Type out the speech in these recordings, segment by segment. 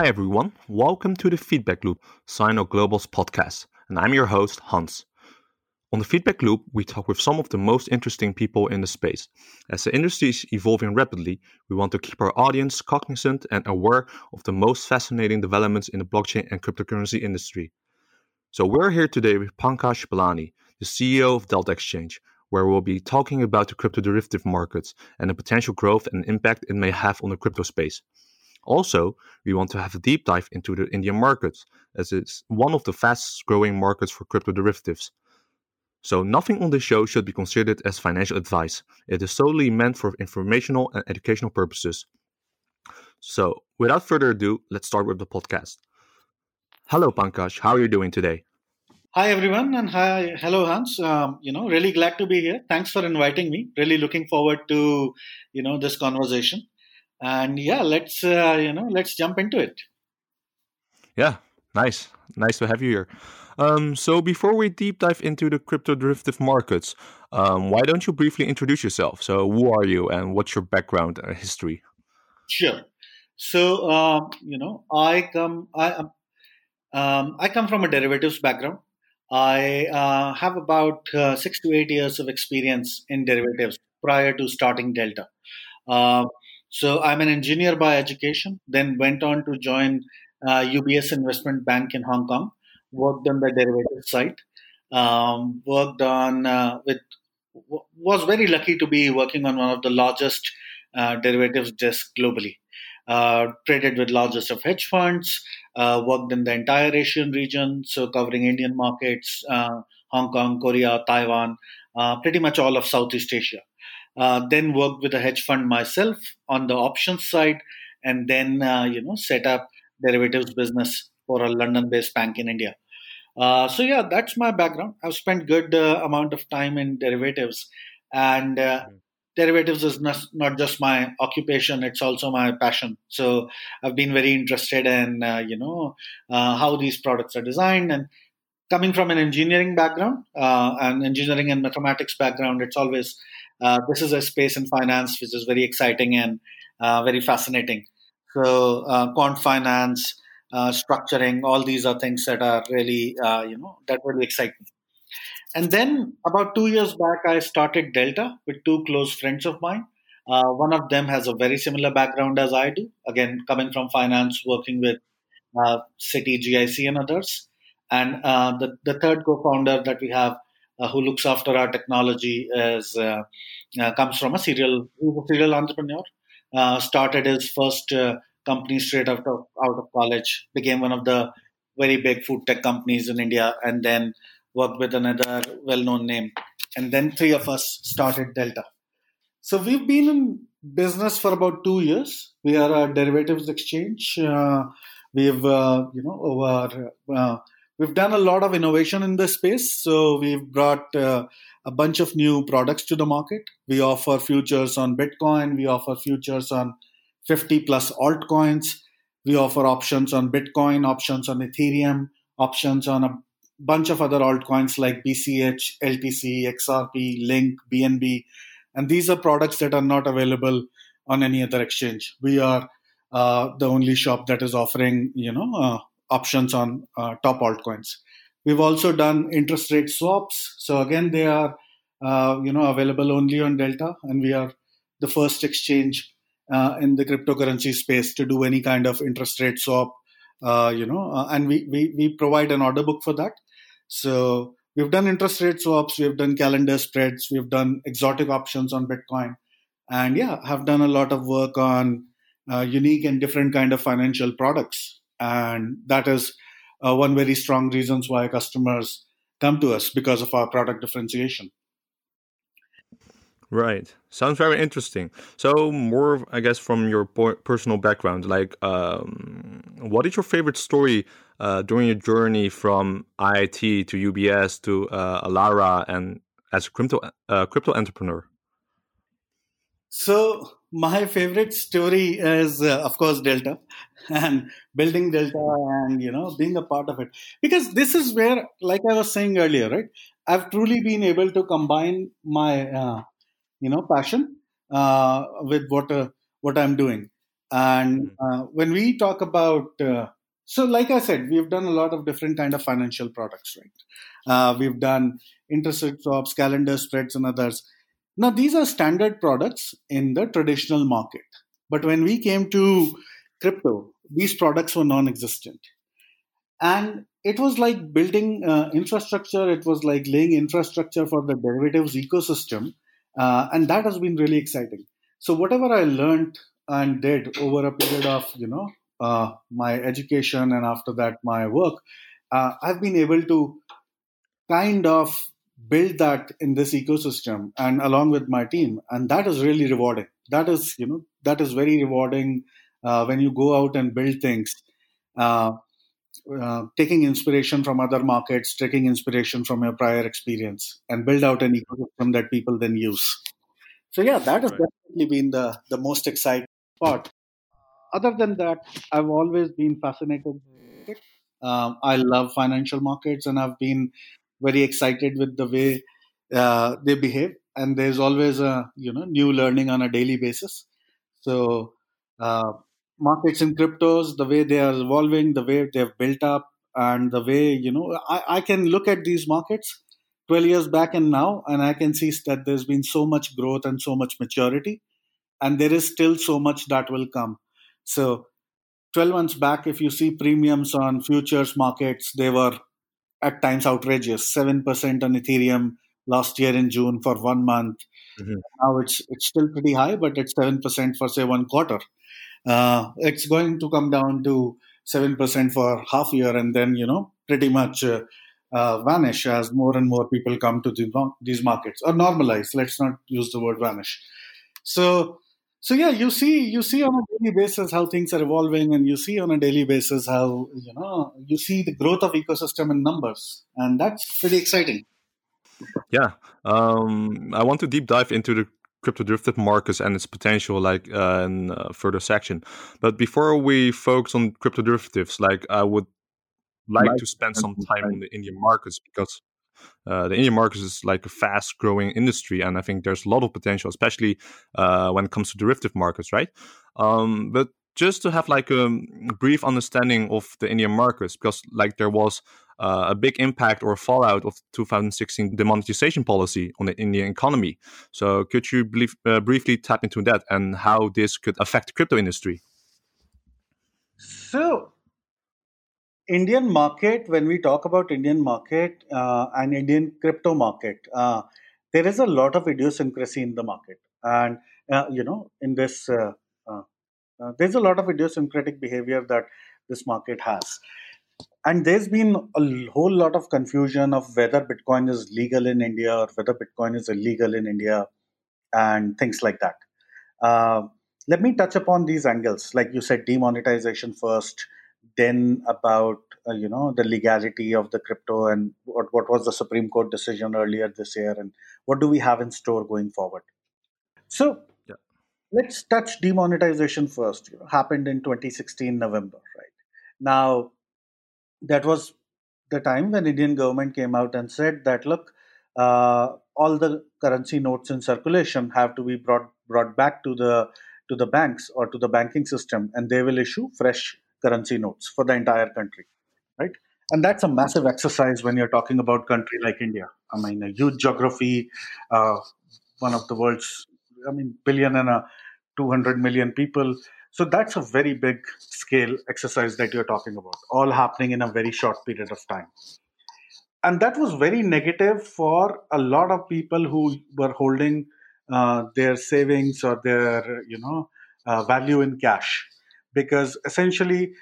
Hi, everyone. Welcome to the Feedback Loop, Sino Global's podcast. And I'm your host, Hans. On the Feedback Loop, we talk with some of the most interesting people in the space. As the industry is evolving rapidly, we want to keep our audience cognizant and aware of the most fascinating developments in the blockchain and cryptocurrency industry. So, we're here today with Pankaj Balani, the CEO of Delta Exchange, where we'll be talking about the crypto derivative markets and the potential growth and impact it may have on the crypto space. Also, we want to have a deep dive into the Indian markets, as it's one of the fastest growing markets for crypto derivatives. So, nothing on this show should be considered as financial advice. It is solely meant for informational and educational purposes. So, without further ado, let's start with the podcast. Hello, Pankaj. How are you doing today? Hi, everyone, and hi, hello, Hans. Um, you know, really glad to be here. Thanks for inviting me. Really looking forward to you know this conversation and yeah let's uh, you know let's jump into it. Yeah nice. Nice to have you here. Um, so before we deep dive into the crypto derivative markets um, why don't you briefly introduce yourself? So who are you and what's your background and history? Sure. So um, you know i come i um, um i come from a derivatives background. I uh, have about uh, six to eight years of experience in derivatives prior to starting delta. Uh, so I'm an engineer by education, then went on to join uh, UBS Investment Bank in Hong Kong, worked on the derivative side, um, worked on uh, with was very lucky to be working on one of the largest uh, derivatives desks globally. Uh, traded with largest of hedge funds, uh, worked in the entire Asian region, so covering Indian markets, uh, Hong Kong, Korea, Taiwan, pretty much all of Southeast Asia. Uh, then worked with a hedge fund myself on the options side, and then uh, you know set up derivatives business for a London-based bank in India. Uh, so yeah, that's my background. I've spent good uh, amount of time in derivatives, and uh, mm-hmm. derivatives is not, not just my occupation; it's also my passion. So I've been very interested in you know how these products are designed and coming from an engineering background, uh, an engineering and mathematics background, it's always uh, this is a space in finance which is very exciting and uh, very fascinating. So, uh, quant finance, uh, structuring, all these are things that are really, uh, you know, that really excite me. And then about two years back, I started Delta with two close friends of mine. one of them has a very similar background as I do. Again, coming from finance, working with Citi, GIC, and others. And the, the third co-founder that we have uh, who looks after our technology is uh, uh, comes from a serial serial entrepreneur. started his first company straight out of out of college. Became one of the very big food tech companies in India, and then worked with another well-known name. And then three of us started Delta. So we've been in business for about two years. We are a derivatives exchange. Uh, we've, uh, you know, over uh, we've done a lot of innovation in this space. So we've brought uh, a bunch of new products to the market. We offer futures on Bitcoin. We offer futures on 50 plus altcoins. We offer options on Bitcoin, options on Ethereum, options on a bunch of other altcoins like BCH, LTC, XRP, Link, BNB. And these are products that are not available on any other exchange. We are uh, the only shop that is offering, you know, uh, options on uh, top altcoins. We've also done interest rate swaps. So again, they are uh, you know available only on Delta, and we are the first exchange uh, in the cryptocurrency space to do any kind of interest rate swap. Uh, you know, uh, and we, we we provide an order book for that. So we've done interest rate swaps, we've done calendar spreads, we've done exotic options on Bitcoin, and yeah, have done a lot of work on uh, unique and different kind of financial products and that is uh, one very strong reasons why customers come to us because of our product differentiation. Right. Sounds very interesting. So more i guess from your personal background like um, what is your favorite story uh, during your journey from iit to ubs to uh, alara and as a crypto uh, crypto entrepreneur so my favorite story is, uh, of course, Delta and building Delta and, you know, being a part of it. Because this is where, like I was saying earlier, right? I've truly been able to combine my, uh, you know, passion uh, with what, uh, what I'm doing. And uh, when we talk about, uh, so like I said, we've done a lot of different kind of financial products, right? Uh, we've done interest rate swaps, calendar spreads, and others. Now these are standard products in the traditional market, but when we came to crypto, these products were non-existent, and it was like building uh, infrastructure. It was like laying infrastructure for the derivatives ecosystem, uh, and that has been really exciting. So whatever I learned and did over a period of you know uh, my education and after that my work, uh, I've been able to kind of build that in this ecosystem and along with my team, and that is really rewarding. That is you know that is very rewarding uh, when you go out and build things. Uh, uh, taking inspiration from other markets, taking inspiration from your prior experience, and build out an ecosystem that people then use. So yeah, that has right. definitely been the the most exciting part. Other than that, I've always been fascinated. Um, I love financial markets, and I've been very excited with the way uh, they behave. And there's always a you know new learning on a daily basis. So uh, markets in cryptos, the way they are evolving, the way they've built up, and the way, you know, I, I can look at these markets 12 years back and now, and I can see that there's been so much growth and so much maturity, and there is still so much that will come. So, 12 months back, if you see premiums on futures markets, they were at times outrageous 7% on Ethereum last year in June for one month. Mm-hmm. Now it's it's still pretty high, but it's 7% for, say, one quarter uh, it's going to come down to 7% for half year and then, you know, pretty much uh, uh, vanish as more and more people come to the, these markets or normalize. Let's not use the word vanish. So, so yeah, you see, you see on a daily basis how things are evolving, and you see on a daily basis how you know you see the growth of ecosystem in numbers, and that's pretty exciting. Yeah, um, I want to deep dive into the crypto derivative markets and its potential like uh, in a further section. But before we focus on crypto derivatives like i would like, like to spend some time on the indian markets because uh, the Indian markets is like a fast growing industry, and I think there's a lot of potential, especially uh, when it comes to derivative markets, right? Um, but just to have like a brief understanding of the Indian markets, because like there was uh, a big impact or fallout of 2016 demonetization policy on the Indian economy. So, could you uh, briefly tap into that and how this could affect the crypto industry? So, Indian market, when we talk about Indian market uh, and Indian crypto market, uh, there is a lot of idiosyncrasy in the market, and uh, you know, in this, uh, there's a lot of idiosyncratic behavior that this market has. And there's been a whole lot of confusion of whether bitcoin is legal in india or whether bitcoin is illegal in india and things like that. Uh, let me touch upon these angles. Like you said demonetization first then about uh, you know the legality of the crypto and what, what was the supreme court decision earlier this year and what do we have in store going forward so yeah. let's touch demonetization first you know, happened in 2016 november right now that was the time when Indian government came out and said that look, uh, all the currency notes in circulation have to be brought brought back to the to the banks or to the banking system, and they will issue fresh currency notes for the entire country? And that's a massive exercise when you're talking about a country like India. I mean, a huge geography, uh, one of the world's, I mean, billion and a 200 million people so that's a very big scale exercise that you're talking about, all happening in a very short period of time. And that was very negative for a lot of people who were holding uh, their savings or their, you know, uh, value in cash, because essentially,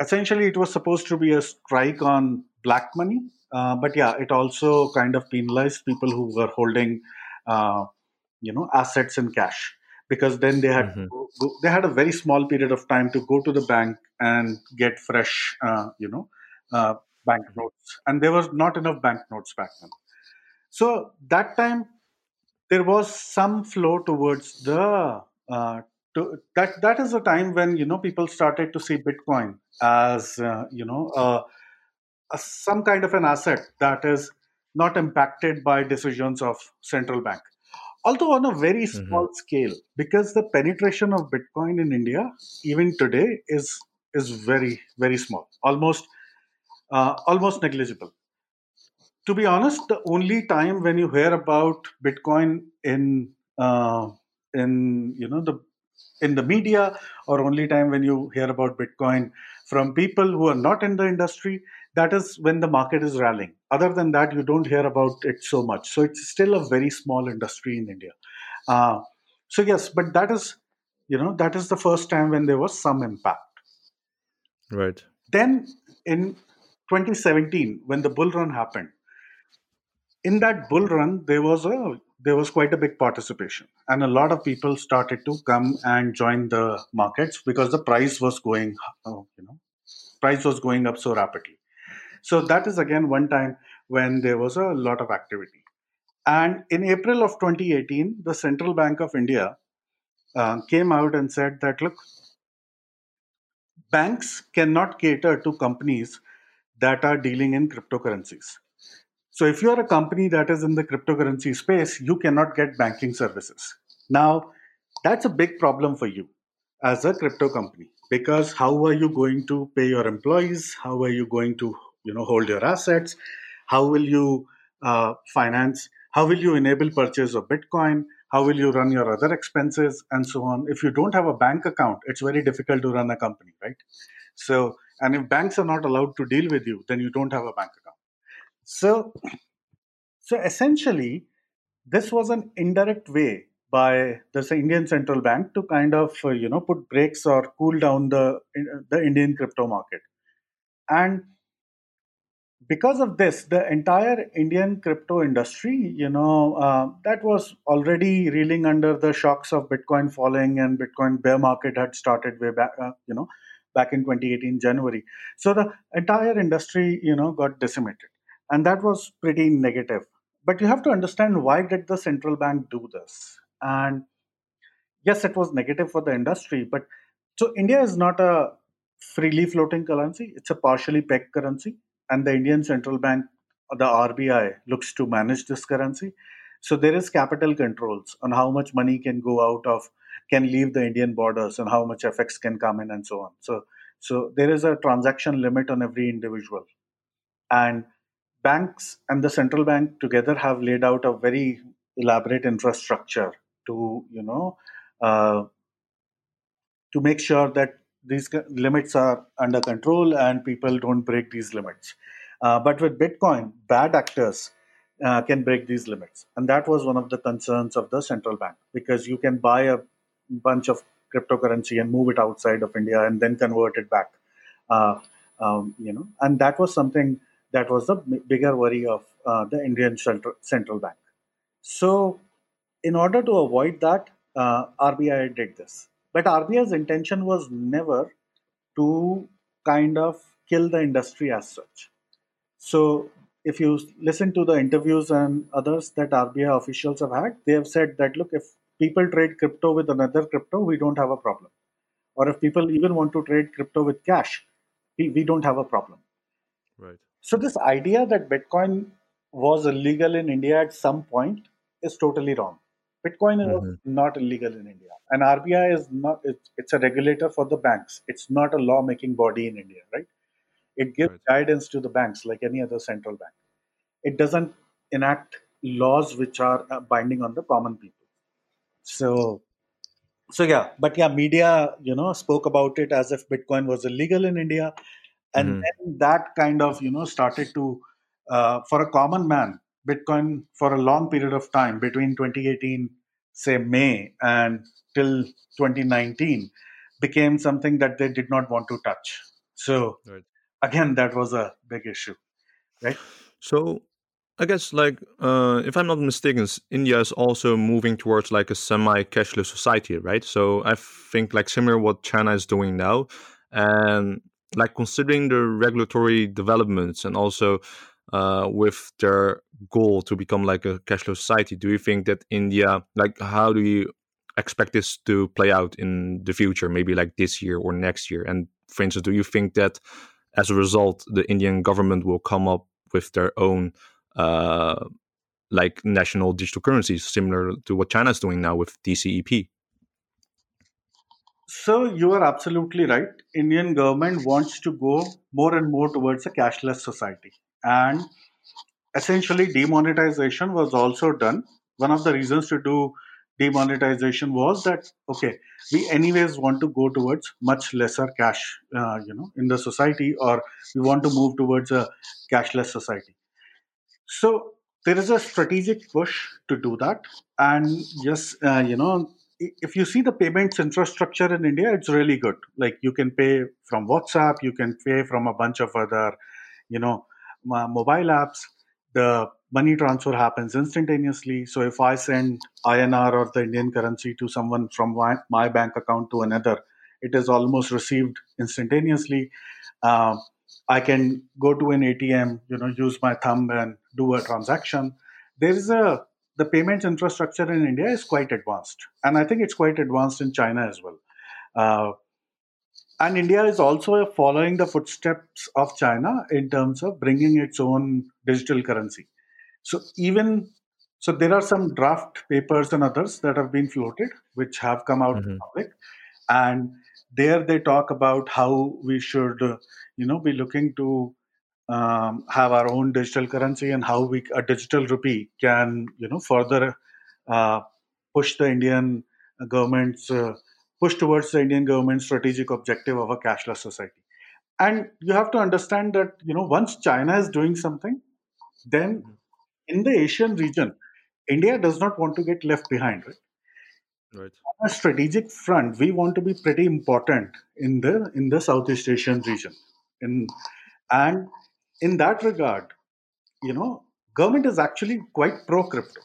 essentially it was supposed to be a strike on black money. Uh, but yeah, it also kind of penalized people who were holding, uh, you know, assets in cash because then they had mm-hmm. go, they had a very small period of time to go to the bank and get fresh, uh, you know, uh, banknotes, and there was not enough banknotes back then. So that time there was some flow towards the uh, to, that that is the time when you know people started to see Bitcoin as uh, you know uh, a, some kind of an asset that is not impacted by decisions of central bank although on a very Mm-hmm. small scale, because the penetration of Bitcoin in India, even today, is is very very small, almost uh, almost negligible. To be honest, the only time when you hear about Bitcoin in uh, in you know the in the media or only time when you hear about bitcoin from people who are not in the industry that is when the market is rallying. Other than that you don't hear about it so much. So it's still a very small industry in india. Uh, so yes but that is you know that is the first time when there was some impact. Right. then in 2017 when the bull run happened in that bull run there was a there was quite a big participation. And a lot of people started to come and join the markets because the price was going uh, you know price was going up so rapidly. So that is again one time when there was a lot of activity. And in april of 2018 the central bank of india uh, came out and said that look banks cannot cater to companies that are dealing in cryptocurrencies so if you are a company that is in the cryptocurrency space, you cannot get banking services. Now, that's a big problem for you as a crypto company because how are you going to pay your employees? How are you going to, you know, hold your assets? How will you uh, finance? How will you enable purchase of Bitcoin? How will you run your other expenses and so on? If you don't have a bank account, it's very difficult to run a company, right? So, and if banks are not allowed to deal with you, then you don't have a bank account. So, so essentially, this was an indirect way by the Indian central bank to kind of uh, you know put brakes or cool down the the Indian crypto market, and because of this, the entire Indian crypto industry, you know, uh, that was already reeling under the shocks of Bitcoin falling and Bitcoin bear market had started way back, uh, you know, back in 2018 January. So the entire industry, you know, got decimated and that was pretty negative. But you have to understand why did the central bank do this? And yes it was negative for the industry but so india is not a freely floating currency. It's a partially pegged currency. And the indian central bank the rbi looks to manage this currency. So there is capital controls on how much money can go out of can leave the indian borders and how much fx can come in and so on. So so there is a transaction limit on every individual. And banks and the central bank together have laid out a very elaborate infrastructure to you know uh, to make sure that these limits are under control and people don't break these limits. Uh, but with bitcoin bad actors uh, can break these limits. And that was one of the concerns of the central bank because you can buy a bunch of cryptocurrency and move it outside of india and then convert it back. Uh, um, you know and that was something that was the bigger worry of uh, the Indian central, bank. So, in order to avoid that, uh, RBI did this. But RBI's intention was never to kind of kill the industry as such. So, if you listen to the interviews and others that RBI officials have had, they have said that look, if people trade crypto with another crypto, we don't have a problem. Or if people even want to trade crypto with cash, we, we don't have a problem. Right. So this idea that Bitcoin was illegal in India at some point is totally wrong. Bitcoin is Mm-hmm. not illegal in India, and RBI is not. It's, it's a regulator for the banks. It's not a law-making body in India, right? It gives Right. guidance to the banks like any other central bank. It doesn't enact laws which are uh, binding on the common people. So, so yeah, but yeah, media you know spoke about it as if Bitcoin was illegal in India, and Mhm. then that kind of you know started to uh, for a common man bitcoin for a long period of time between 2018 say may and till 2019 became something that they did not want to touch so Right. again that was a big issue right So I guess like uh, if I'm not mistaken, India is also moving towards like a semi-cashless society, right? So I think like similar what China is doing now, and like considering the regulatory developments and also uh, with their goal to become like a cashless society, do you think that India like how do you expect this to play out in the future? Maybe like this year or next year? And for instance, do you think that as a result, the Indian government will come up with their own uh, like national digital currencies, similar to what China is doing now with DCEP. So you are absolutely right. Indian government wants to go more and more towards a cashless society, and essentially demonetization was also done. One of the reasons to do demonetization was that okay, we anyways want to go towards much lesser cash, uh, you know, in the society, or we want to move towards a cashless society. So there is a strategic push to do that, and yes, uh, you know, if you see the payments infrastructure in India, it's really good. Like you can pay from WhatsApp, you can pay from a bunch of other, you know, mobile apps. The money transfer happens instantaneously. So if I send INR or the Indian currency to someone from my, bank account to another, it is almost received instantaneously. Uh, I can go to an ATM, you know, use my thumb and do a transaction. There is a the payments infrastructure in India is quite advanced, and I think it's quite advanced in China as well. Uh, and India is also following the footsteps of China in terms of bringing its own digital currency. So even so, there are some draft papers and others that have been floated, which have come out mm-hmm. in public, and there they talk about how we should, you know, be looking to um, have our own digital currency and how we a digital rupee can you know further uh, push the Indian government's uh, push towards the Indian government's strategic objective of a cashless society. And you have to understand that you know once China is doing something, then in the Asian region, India does not want to get left behind, right? Right. On a strategic front, we want to be pretty important in the in the Southeast Asian region. In and in that regard, you know, government is actually quite pro crypto.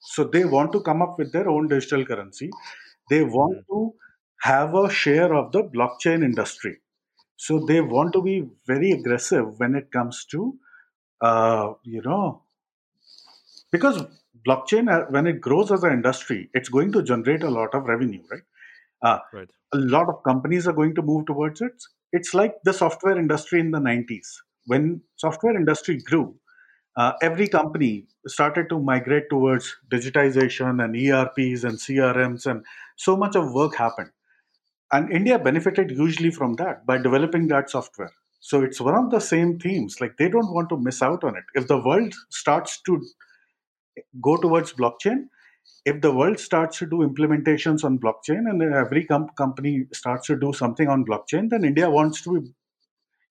So they want to come up with their own digital currency. They want mm-hmm. to have a share of the blockchain industry. So they want to be very aggressive when it comes to, uh, you know, because blockchain, uh, when it grows as an industry, it's going to generate a lot of revenue, right? Uh, right. A lot of companies are going to move towards it. It's like the software industry in the 90s when software industry grew, uh, every company started to migrate towards digitization and ERPs and CRMs, and so much of work happened. And India benefited hugely from that by developing that software. So it's one of the same themes. Like they don't want to miss out on it. If the world starts to go towards blockchain, if the world starts to do implementations on blockchain and every com- company starts to do something on blockchain, then India wants to be,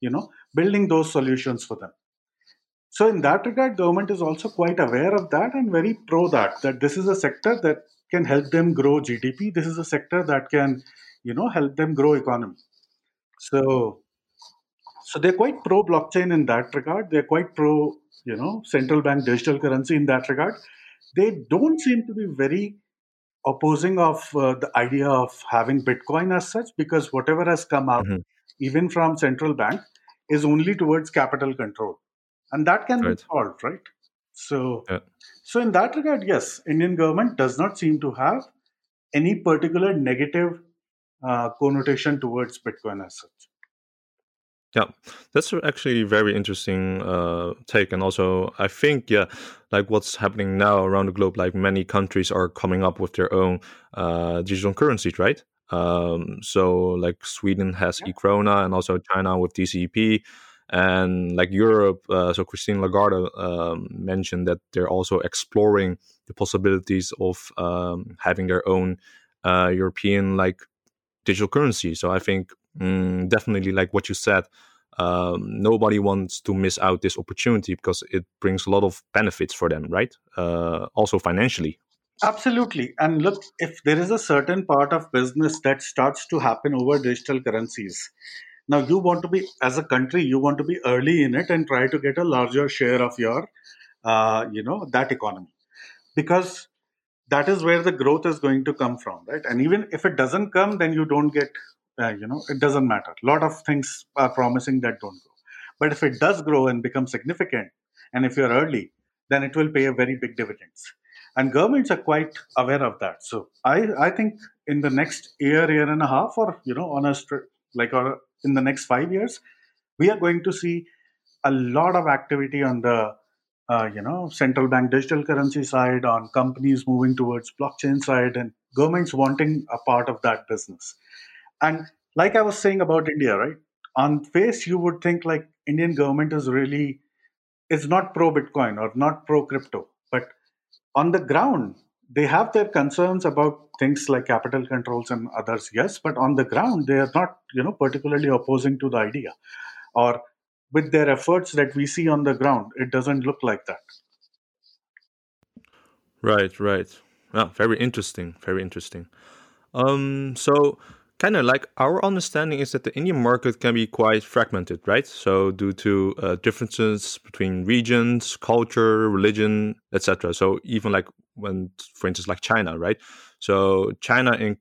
you know, building those solutions for them. So in that regard, government is also quite aware of that and very pro that that this is a sector that can help them grow GDP. This is a sector that can, you know, help them grow economy. So, so they're quite pro blockchain in that regard. They're quite pro, you know, central bank digital currency in that regard. They don't seem to be very opposing of uh, the idea of having Bitcoin as such because whatever has come out, mm-hmm. even from central bank, is only towards capital control and that can right. be solved right so yeah. so in that regard yes indian government does not seem to have any particular negative uh, connotation towards bitcoin as such yeah, that's actually very interesting uh, take, and also I think yeah, like what's happening now around the globe, like many countries are coming up with their own uh, digital currencies, right? Um, so like Sweden has yeah. e-krona and also China with DCEP and like Europe. Uh, so Christine Lagarde um, mentioned that they're also exploring the possibilities of um, having their own uh, European like digital currency. So I think mm, definitely like what you said. Um, nobody wants to miss out this opportunity because it brings a lot of benefits for them, right? Uh, also financially. Absolutely. And look, if there is a certain part of business that starts to happen over digital currencies, now you want to be, as a country, you want to be early in it and try to get a larger share of your, uh, you know, that economy, because that is where the growth is going to come from, right? And even if it doesn't come, then you don't get, uh, you know, it doesn't matter. A lot of things are promising that don't grow, but if it does grow and become significant, and if you're early, then it will pay a very big dividends and governments are quite aware of that so i i think in the next year year and a half or you know on a like or in the next 5 years we are going to see a lot of activity on the uh, you know central bank digital currency side, on companies moving towards blockchain side, and governments wanting a part of that business. And like I was saying about India, right? On face, you would think like Indian government is really is not pro Bitcoin or not pro crypto, on the ground, they have their concerns about things like capital controls and others yes but on the ground they are not you know particularly opposing to the idea. Or with their efforts that we see on the ground it doesn't look like that. Right right. Yeah very interesting very interesting. Um so kind of like our understanding is that the Indian market can be quite fragmented, right? So due to uh, differences between regions, culture, religion, etc. So even like when, for instance, like China, right? So China in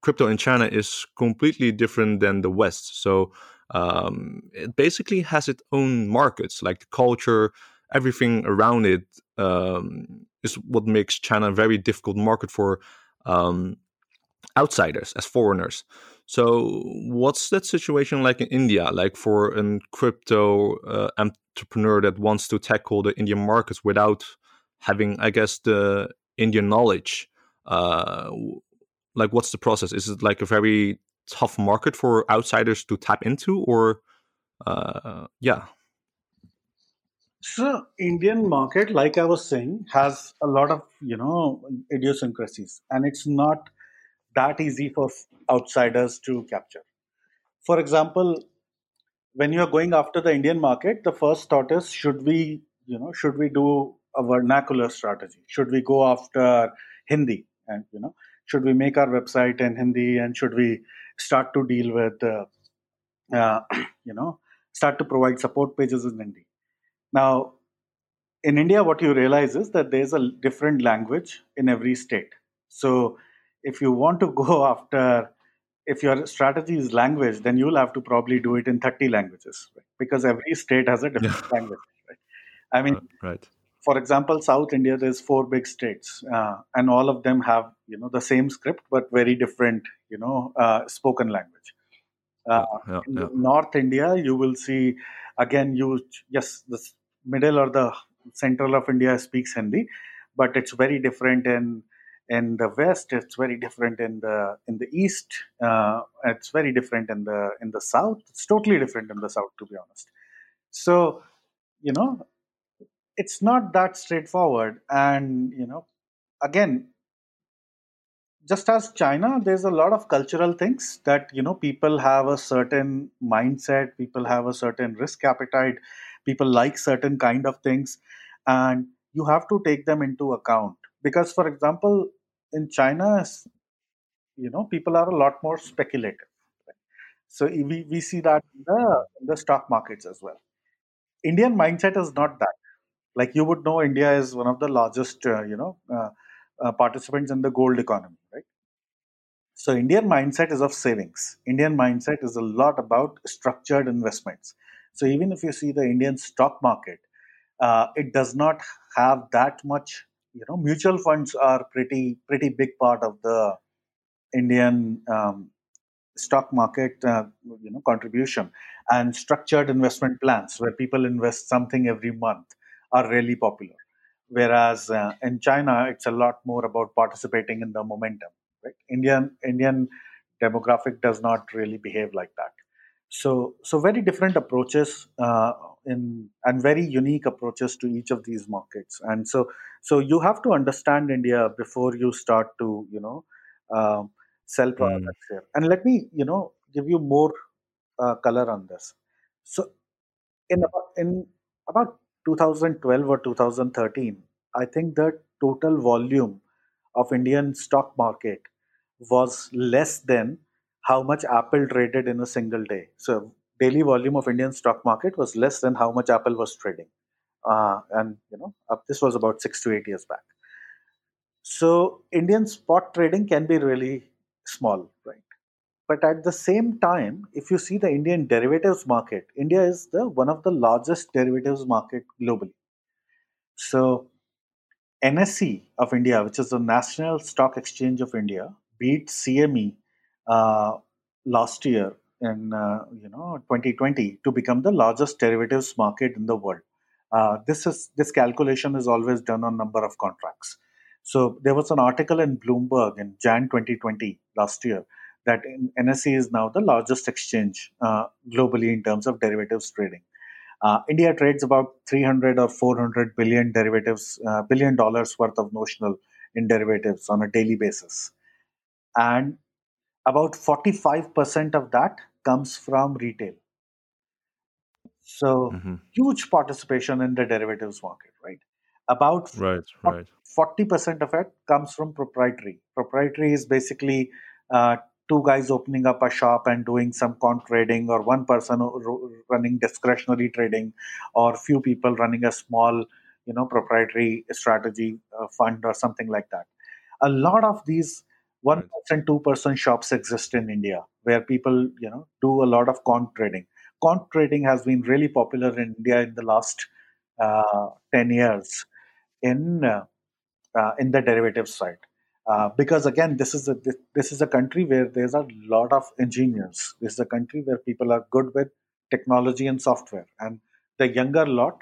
crypto in China is completely different than the West. So um, it basically has its own markets, like the culture, everything around it um, is what makes China a very difficult market for um, outsiders as foreigners. So, what's that situation like in India? Like for a crypto uh, entrepreneur that wants to tackle the Indian markets without having, I guess, the Indian knowledge. Uh, like, what's the process? Is it like a very tough market for outsiders to tap into, or uh, yeah? So Indian market, like I was saying, has a lot of you know idiosyncrasies, and it's not that easy for outsiders to capture. For example, when you are going after the Indian market, the first thought is should we, you know, should we do a vernacular strategy? Should we go after Hindi? And you know, should we make our website in Hindi? And should we start to deal with, uh, uh, you know, start to provide support pages in Hindi? Now, in India, what you realize is that there's a different language in every state. So if you want to go after if your strategy is language then you'll have to probably do it in 30 languages right? because every state has a different yeah. language right i mean uh, right for example south india there's four big states uh, and all of them have you know the same script but very different you know uh, spoken language uh, yeah, yeah, north india you will see again you yes the middle or the central of india speaks hindi but it's very different in in the west it's very different in the in the east uh, it's very different in the in the south. It's totally different in the south to be honest. So you know it's not that straightforward. And you know again just as china there's a lot of cultural things that you know people have a certain mindset people have a certain risk appetite people like certain kind of things and you have to take them into account because for example in china you know people are a lot more speculative so we, we see that in the, in the stock markets as well. Indian mindset is not that. Like you would know india is one of the largest uh, you know uh, uh, participants in the gold economy right? So indian mindset is of savings. Indian mindset is a lot about structured investments. So even if you see the indian stock market uh, it does not have that much you know mutual funds are pretty pretty big part of the Indian um, stock market uh, you know contribution. And structured investment plans where people invest something every month are really popular. Whereas uh, in china it's a lot more about participating in the momentum right? Indian indian demographic does not really behave like that. So so very different approaches uh, in and very unique approaches to each of these markets. And so so you have to understand india before you start to you know uh, sell hmm. products here. And let me you know give you more uh, color on this. So in about, in about 2012 or 2013 i think the total volume of indian stock market was less than how much apple traded in a single day. So daily volume of Indian stock market was less than how much Apple was trading. Uh, and you know, this was about six to eight years back. So Indian spot trading can be really small, right? But at the same time, if you see the Indian derivatives market, India is the one of the largest derivatives market globally. So NSE of India, which is the National Stock Exchange of India, beat CME uh, last year in uh, you know 2020 to become the largest derivatives market in the world. Uh, this is this calculation is always done on number of contracts. So there was an article in Bloomberg in Jan 2020 last year that NSE is now the largest exchange uh, globally in terms of derivatives trading. Uh, India trades about 300 or 400 billion derivatives, uh, billion dollars worth of notional in derivatives on a daily basis. And about 45% of that comes from retail. So mm-hmm. huge participation in the derivatives market, right? About right, right. 40% of it comes from proprietary. Proprietary is basically uh, two guys opening up a shop and doing some quant trading, or one person running discretionary trading, or few people running a small, you know, proprietary strategy uh, fund or something like that. A lot of these one percent, two percent shops exist in India where people, you know, do a lot of quant trading. Quant trading has been really popular in India in the last uh, ten years in uh, uh, in the derivatives side. Uh, because again, this is a this is a country where there's a lot of engineers. This is a country where people are good with technology and software, and the younger lot,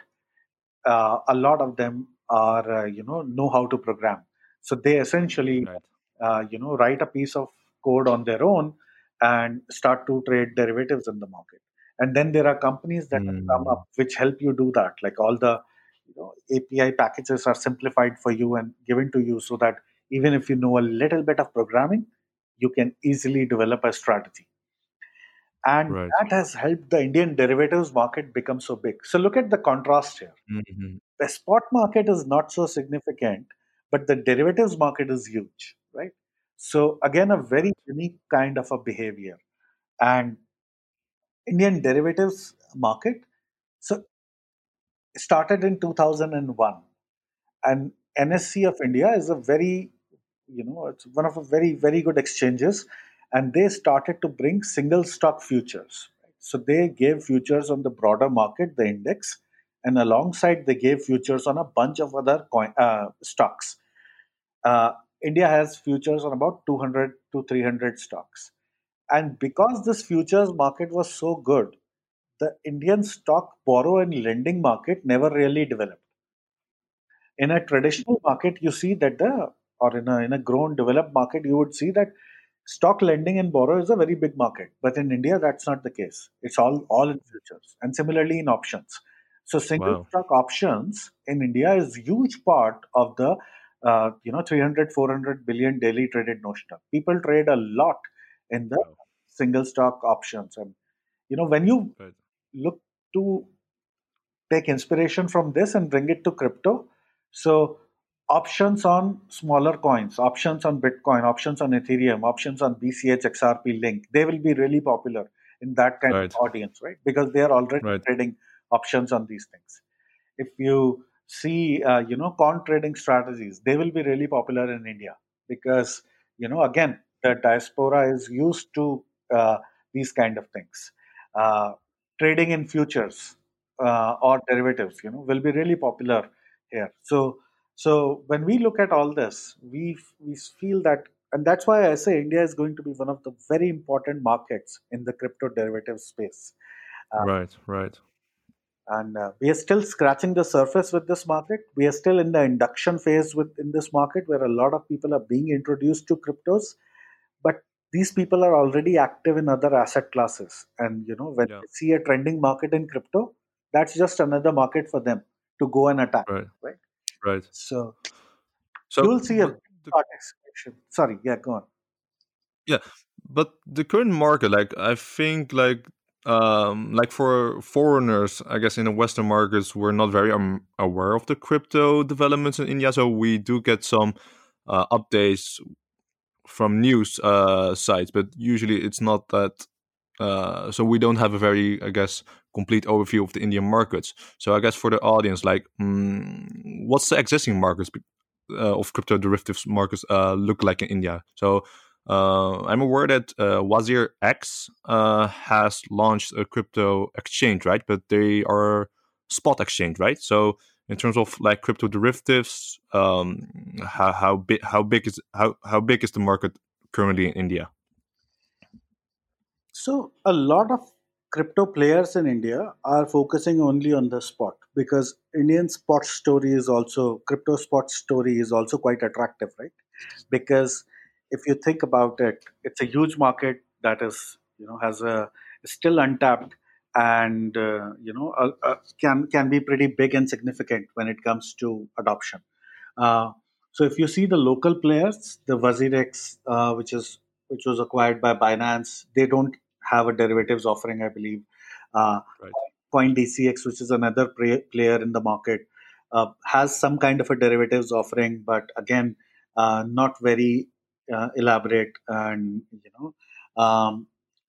uh, a lot of them are uh, you know know how to program. So they essentially right. Uh, you know write a piece of code on their own and start to trade derivatives in the market. And then there are companies that mm. come up which help you do that, like all the you know, API packages are simplified for you and given to you so that even if you know a little bit of programming, you can easily develop a strategy. And right. that has helped the Indian derivatives market become so big. So look at the contrast here. Mm-hmm. The spot market is not so significant, but the derivatives market is huge, right? So again, a very unique kind of a behavior. And Indian derivatives market. So started in 2001 and NSE of India is a very you know it's one of a very very good exchanges and they started to bring single stock futures so they gave futures on the broader market the index and alongside they gave futures on a bunch of other coin, uh, stocks uh, india has futures on about 200 to 300 stocks. And because this futures market was so good the indian stock borrow and lending market never really developed. In a traditional market you see that the or in a in a grown developed market you would see that stock lending and borrow is a very big market. But in india that's not the case. It's all all in futures and similarly in options. So single wow. stock options in india is huge part of the uh, you know 300 400 billion daily traded notional people trade a lot in the wow. single stock options and you know when you right. look to take inspiration from this and bring it to crypto so options on smaller coins, options on Bitcoin, options on Ethereum, options on BCH, XRP, Link, they will be really popular in that kind right. of audience, right? Because they are already right. trading options on these things. If you see, uh, you know, quant trading strategies, they will be really popular in India because, you know, again, the diaspora is used to uh, these kind of things. Uh, trading in futures uh, or derivatives, you know, will be really popular here. So so when we look at all this, we we feel that, and that's why I say India is going to be one of the very important markets in the crypto derivative space. Um, right, right. And uh, we are still scratching the surface with this market. We are still in the induction phase within this market, where a lot of people are being introduced to cryptos. But these people are already active in other asset classes, and you know when yeah. they see a trending market in crypto, that's just another market for them to go and attack. Right. right? Right. So, so you'll see a the, Sorry, yeah, go on. Yeah, but the current market, like I think, like um like for foreigners i guess in the western markets we're not very um, aware of the crypto developments in india so we do get some uh, updates from news uh sites but usually it's not that uh so we don't have a very i guess complete overview of the Indian markets. So I guess for the audience, like, mm, what's the existing markets uh, of crypto derivatives markets uh, look like in India? So uh, I'm aware that uh, WazirX uh, has launched a crypto exchange, right? But they are spot exchange, right? So in terms of like crypto derivatives, um, how how big how big is how how big is the market currently in India? So a lot of crypto players in India are focusing only on the spot because Indian spot story is also crypto spot story is also quite attractive, right? Because if you think about it, it's a huge market that is you know has a still untapped and uh, you know uh, uh, can can be pretty big and significant when it comes to adoption. Uh, so if you see the local players, the WazirX, uh, which is which was acquired by Binance, they don't have a derivatives offering, I believe. Uh, Right. CoinDCX, which is another play, player in the market, uh, has some kind of a derivatives offering, but again, uh, not very elaborate. And you know, um,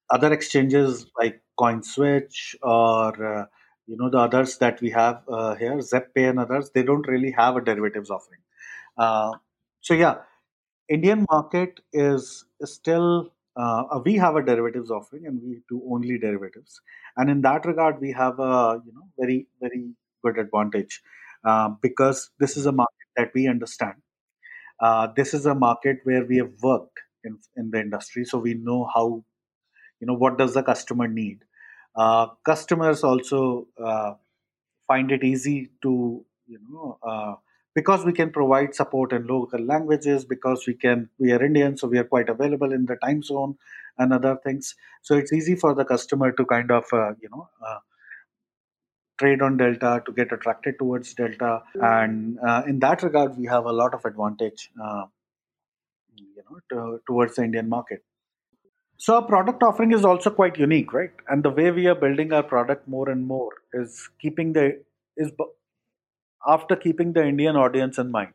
other exchanges like CoinSwitch or uh, you know the others that we have uh, here, ZebPay and others, they don't really have a derivatives offering. Uh, so yeah, Indian market is, is still uh, we have a derivatives offering and we do only derivatives, and in that regard, we have a you know very very good advantage uh, because this is a market that we understand. Uh, this is a market where we have worked in in the industry, so we know how you know what does the customer need. Uh, customers also uh, find it easy to you know uh, because we can provide support in local languages because we can we are indian so we are quite available in the time zone and other things so it's easy for the customer to kind of uh, you know uh, trade on delta to get attracted towards delta and uh, in that regard we have a lot of advantage uh, you know to, towards the indian market so our product offering is also quite unique right and the way we are building our product more and more is keeping the is after keeping the Indian audience in mind.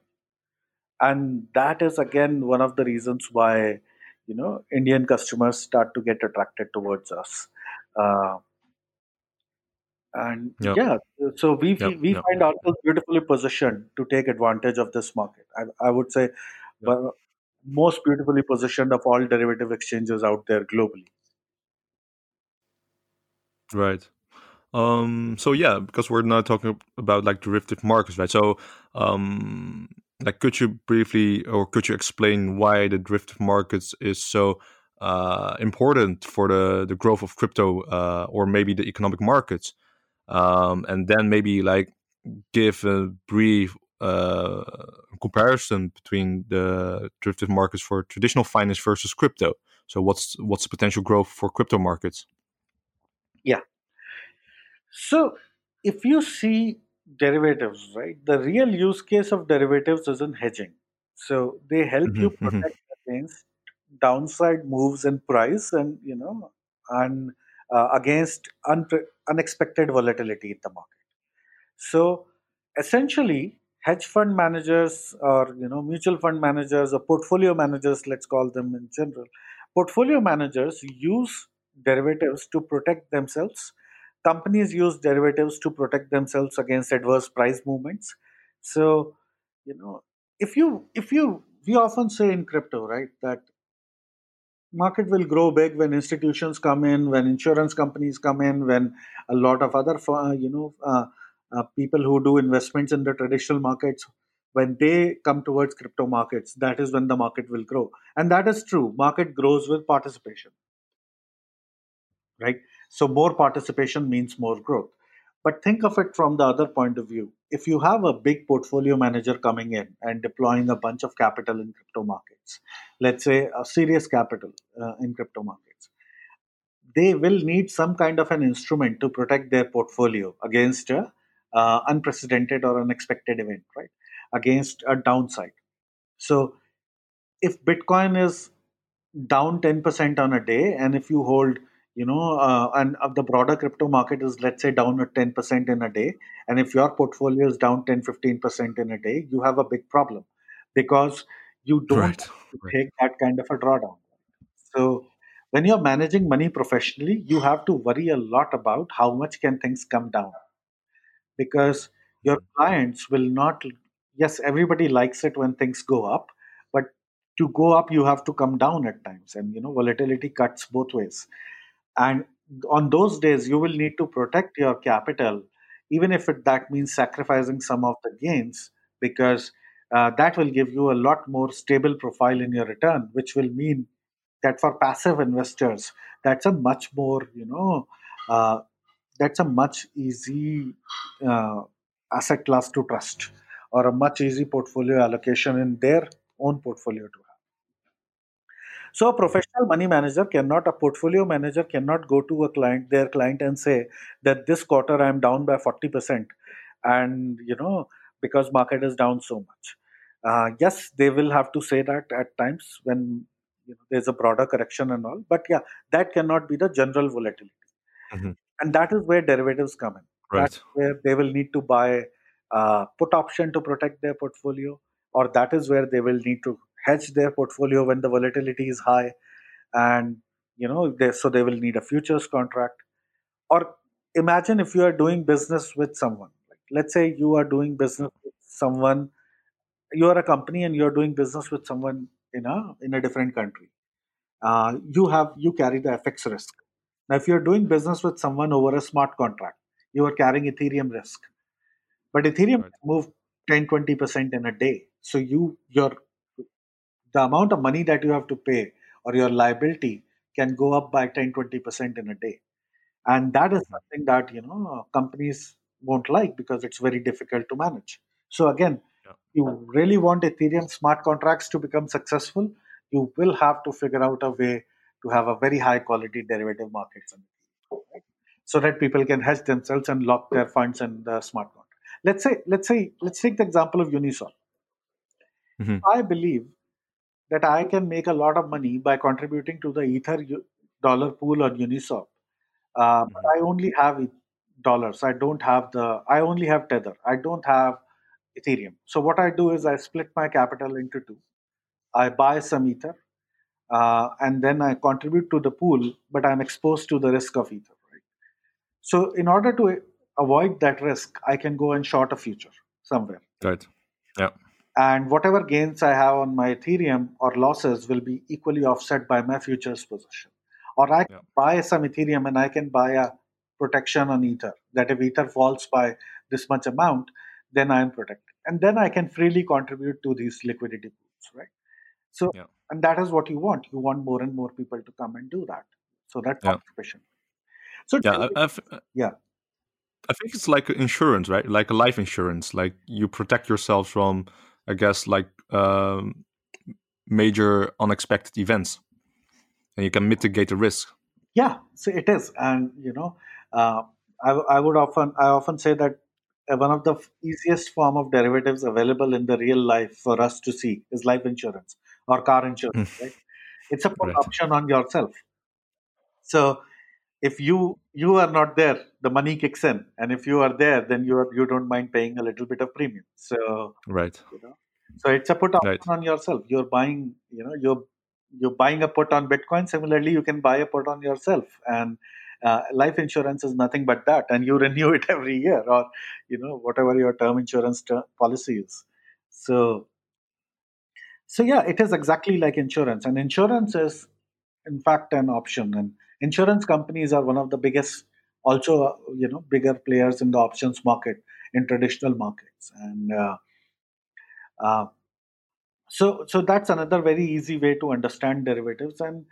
And that is again one of the reasons why you know Indian customers start to get attracted towards us. Uh, and Yep. yeah, so we Yep. we Yep. find ourselves beautifully positioned to take advantage of this market. I, I would say, Yep. most beautifully positioned of all derivative exchanges out there globally. Right. Um, so yeah, because we're now talking about like derivative markets, right? So, um, like, could you briefly or could you explain why the derivative markets is so uh, important for the the growth of crypto uh, or maybe the economic markets? Um, and then maybe like give a brief uh, comparison between the derivative markets for traditional finance versus crypto. So, what's what's the potential growth for crypto markets? Yeah. So if you see derivatives, right, the real use case of derivatives is in hedging. So they help you hmm hmm protect against downside moves in price and you know and uh, against unpre- unexpected volatility in the market. So essentially, hedge fund managers or you know mutual fund managers or portfolio managers, let's call them in general, portfolio managers use derivatives to protect themselves. Companies use derivatives to protect themselves against adverse price movements. So you know if you if you we often say in crypto right that market will grow big when institutions come in, when insurance companies come in, when a lot of other, you know, uh, uh, people who do investments in the traditional markets, when they come towards crypto markets, that is when the market will grow. And that is true. Market grows with participation, right? So more participation means more growth. But think of it from the other point of view. If you have a big portfolio manager coming in and deploying a bunch of capital in crypto markets, let's say a serious capital uh, in crypto markets, they will need some kind of an instrument to protect their portfolio against a uh, unprecedented or unexpected event, right? Against a downside. So if Bitcoin is down 10% on a day and if you hold you know uh, and uh, the broader crypto market is let's say down at 10% in a day. And if your portfolio is down 10 15% in a day you have a big problem because you don't Right. take that kind of a drawdown. So when you're managing money professionally you have to worry a lot about how much can things come down. Because your clients will not yes everybody likes it when things go up but to go up you have to come down at times. And you know volatility cuts both ways and on those days you will need to protect your capital even if it, that means sacrificing some of the gains because uh, that will give you a lot more stable profile in your return which will mean that for passive investors that's a much more you know uh, that's a much easy uh, asset class to trust or a much easy portfolio allocation in their own portfolio to. So a professional money manager cannot, a portfolio manager cannot go to a client, their client, and say that this quarter I'm down by 40%, and you know because market is down so much. Uh, yes, they will have to say that at times when you know, there's a broader correction and all, but yeah, that cannot be the general volatility, hmm and that is where derivatives come in. Right. That's where they will need to buy uh, put option to protect their portfolio, or that is where they will need to hedge their portfolio when the volatility is high, and you know, they, so they will need a futures contract. Or imagine if you are doing business with someone. Like, let's say you are doing business with someone. You are a company and you are doing business with someone in a in a different country. Uh, you have you carry the FX risk. Now, if you're doing business with someone over a smart contract, you are carrying Ethereum risk but ethereum Right. moved 10 20% in a day so you your the amount of money that you have to pay or your liability can go up by 10 20% in a day and that is Mhm. something that you know companies won't like because it's very difficult to manage so again Yeah. you really want ethereum smart contracts to become successful you will have to figure out a way to have a very high quality derivative markets right? so that people can hedge themselves and lock their funds in the smart contract let's say let's say let's take the example of uniswap Mhm. i believe that i can make a lot of money by contributing to the ether dollar pool on uniswap. Uh, but Mhm. i only have dollars. I don't have the i only have tether. I don't have ethereum. So what i do is i split my capital into two. I buy some ether uh, and then i contribute to the pool but i'm exposed to the risk of ether right? So in order to avoid that risk i can go and short a future somewhere. Right. Yeah. And whatever gains I have on my Ethereum or losses will be equally offset by my futures position. Or I can Yeah. buy some Ethereum and I can buy a protection on Ether that if Ether falls by this much amount, then I am protected. And then I can freely contribute to these liquidity pools, right? So, Yeah. and that is what you want. You want more and more people to come and do that. So that's Yeah. participation. So, Yeah. I, me- uh, yeah, I think it's like insurance, right? Like a life insurance. Like you protect yourself from, I guess, like um, major unexpected events, and you can mitigate the risk. Yeah, so it is, and you know, uh, I, I would often I often say that uh, one of the f- easiest form of derivatives available in the real life for us to see is life insurance or car insurance. Right? It's a put Right. option on yourself. So if you you are not there, the money kicks in, and if you are there, then you are you don't mind paying a little bit of premium. So Right. you know so it's a put option Right. on yourself. You're buying you know you're you're buying a put on bitcoin. Similarly you can buy a put on yourself. And uh, life insurance is nothing but that. And you renew it every year or you know whatever your term insurance ter- policy is. So so yeah it is exactly like insurance. And insurance is in fact an option. And insurance companies are one of the biggest also you know bigger players in the options market in traditional markets. And uh, uh, so so that's another very easy way to understand derivatives. And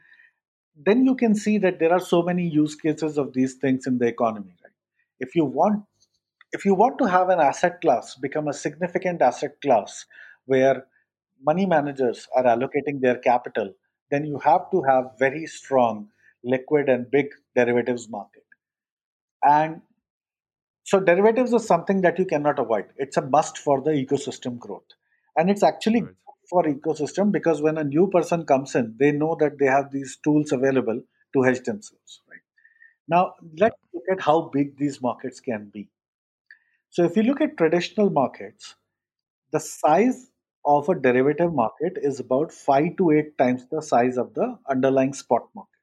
then you can see that there are so many use cases of these things in the economy right? If you want if you want to have an asset class become a significant asset class where money managers are allocating their capital then you have to have very strong liquid and big derivatives market. And so derivatives is something that you cannot avoid. It's a must for the ecosystem growth. And it's actually Right. for ecosystem because when a new person comes in they know that they have these tools available to hedge themselves right? Now let's look at how big these markets can be. So if you look at traditional markets the size of a derivative market is about 5 to 8 times the size of the underlying spot market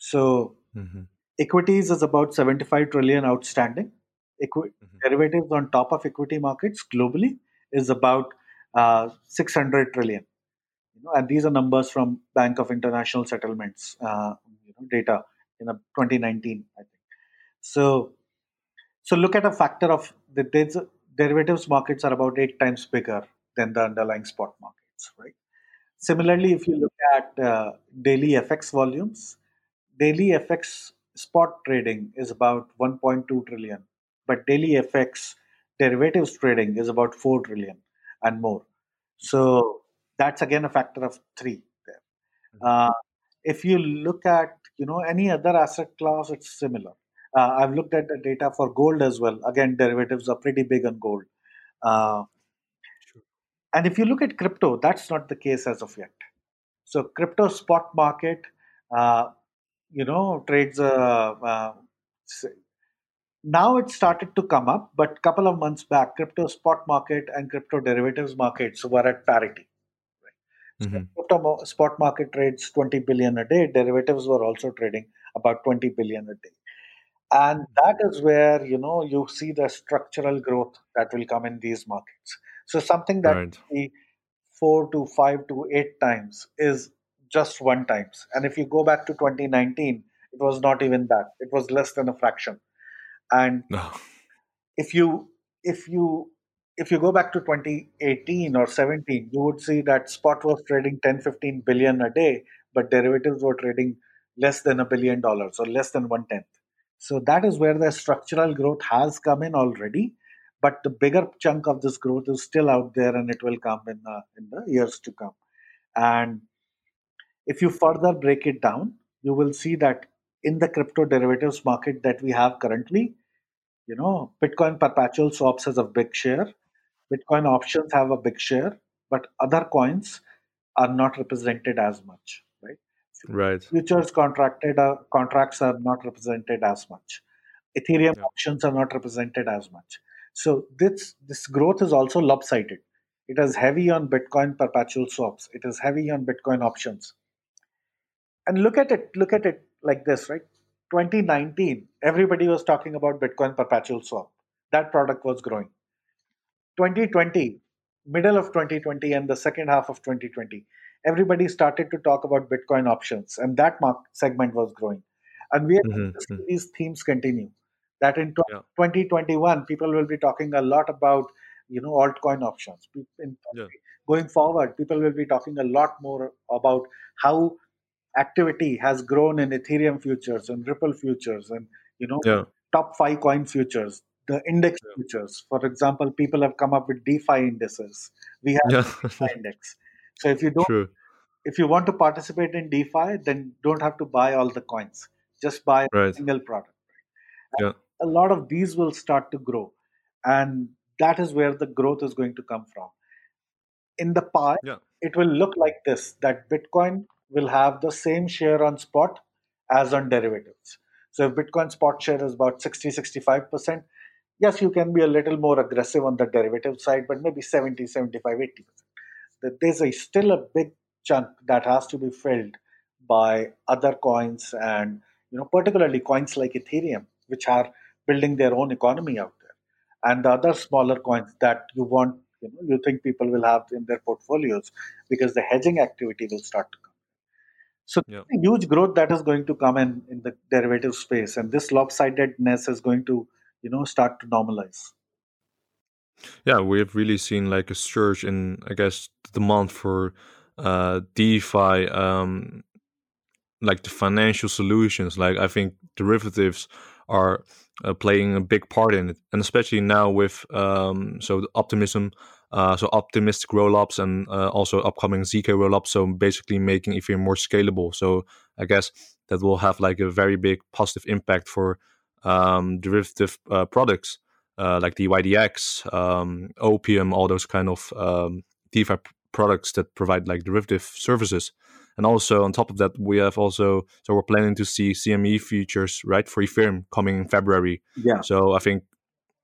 so hmm equities is about 75 trillion outstanding. Equi- Mhm. derivatives on top of equity markets globally is about uh, 600 trillion. You know and these are numbers from bank of international settlements uh, you know, data in a 2019 i think. So so look at a factor of the derivatives markets are about eight times bigger than the underlying spot markets right? Similarly if you look at uh, daily fx volumes daily fx spot trading is about 1.2 trillion, but daily FX derivatives trading is about 4 trillion and more. So that's again a factor of three there. Mm-hmm. Uh, if you look at you know any other asset class, it's similar. Uh, I've looked at the data for gold as well. Again, derivatives are pretty big on gold. Uh, and if you look at crypto, that's not the case as of yet. So crypto spot market, uh, you know, trades. Uh, uh, now it started to come up, but a couple of months back, crypto spot market and crypto derivatives markets were at parity. Right? Mm-hmm. Crypto spot market trades 20 billion a day. Derivatives were also trading about 20 billion a day and that is where you know you see the structural growth that will come in these markets so something that right. four to five to eight times is just one times. And if you go back to 2019, it was not even that. It was less than a fraction. And no. if you if you if you go back to 2018 or 17, you would see that spot was trading 10, 15 billion a day, but derivatives were trading less than a billion dollars or less than one tenth. So that is where the structural growth has come in already but the bigger chunk of this growth is still out there and it will come in the, in the years to come and if you further break it down you will see that in the crypto derivatives market that we have currently you know bitcoin perpetual swaps has a big share bitcoin options have a big share but other coins are not represented as much right right futures contracted uh, contracts are not represented as much ethereum yeah. options are not represented as much so this this growth is also lopsided. It is heavy on Bitcoin perpetual swaps. It is heavy on Bitcoin options. And look at it, look at it like this, right? 2019, everybody was talking about Bitcoin perpetual swap. That product was growing. 2020, middle of 2020 and the second half of 2020, everybody started to talk about Bitcoin options, and that market segment was growing. And we are mm-hmm. mm-hmm. these themes continue that in yeah. 2021 people will be talking a lot about you know altcoin options in, yeah. going forward people will be talking a lot more about how activity has grown in ethereum futures and ripple futures and you know yeah. top 5 coin futures the index futures. For example people have come up with defi indices. We have DeFi index. So if you don't True. if you want to participate in defi then don't have to buy all the coins. Just buy right. a single product. Yeah. a lot of these will start to grow. And that is where the growth is going to come from. In the pie yeah. it will look like this that bitcoin will have the same share on spot as on derivatives so if bitcoin spot share is about 60 65% yes you can be a little more aggressive on the derivative side but maybe 70 75 80% there's a still a big chunk that has to be filled by other coins and you know particularly coins like ethereum which are building their own economy out there. And the other smaller coins that you want, you know, you think people will have in their portfolios because the hedging activity will start to. So yeah. huge growth that is going to come in in the derivative space, and this lopsidedness is going to, you know, start to normalize. Yeah, we have really seen like a surge in, I guess, demand for uh, DeFi, um, like the financial solutions. Like I think derivatives are uh, playing a big part in it, and especially now with um, so the optimism, uh, so optimistic rollups, and uh, also upcoming zk rollups. So basically making Ethereum more scalable. So I guess that will have like a very big positive impact for um, derivative uh, products uh, like dYdX, um, Opium, all those kind of um, DeFi products that provide like derivative services. And also on top of that, we have also so we're planning to see CME futures right for Ethereum coming in February. Yeah. So I think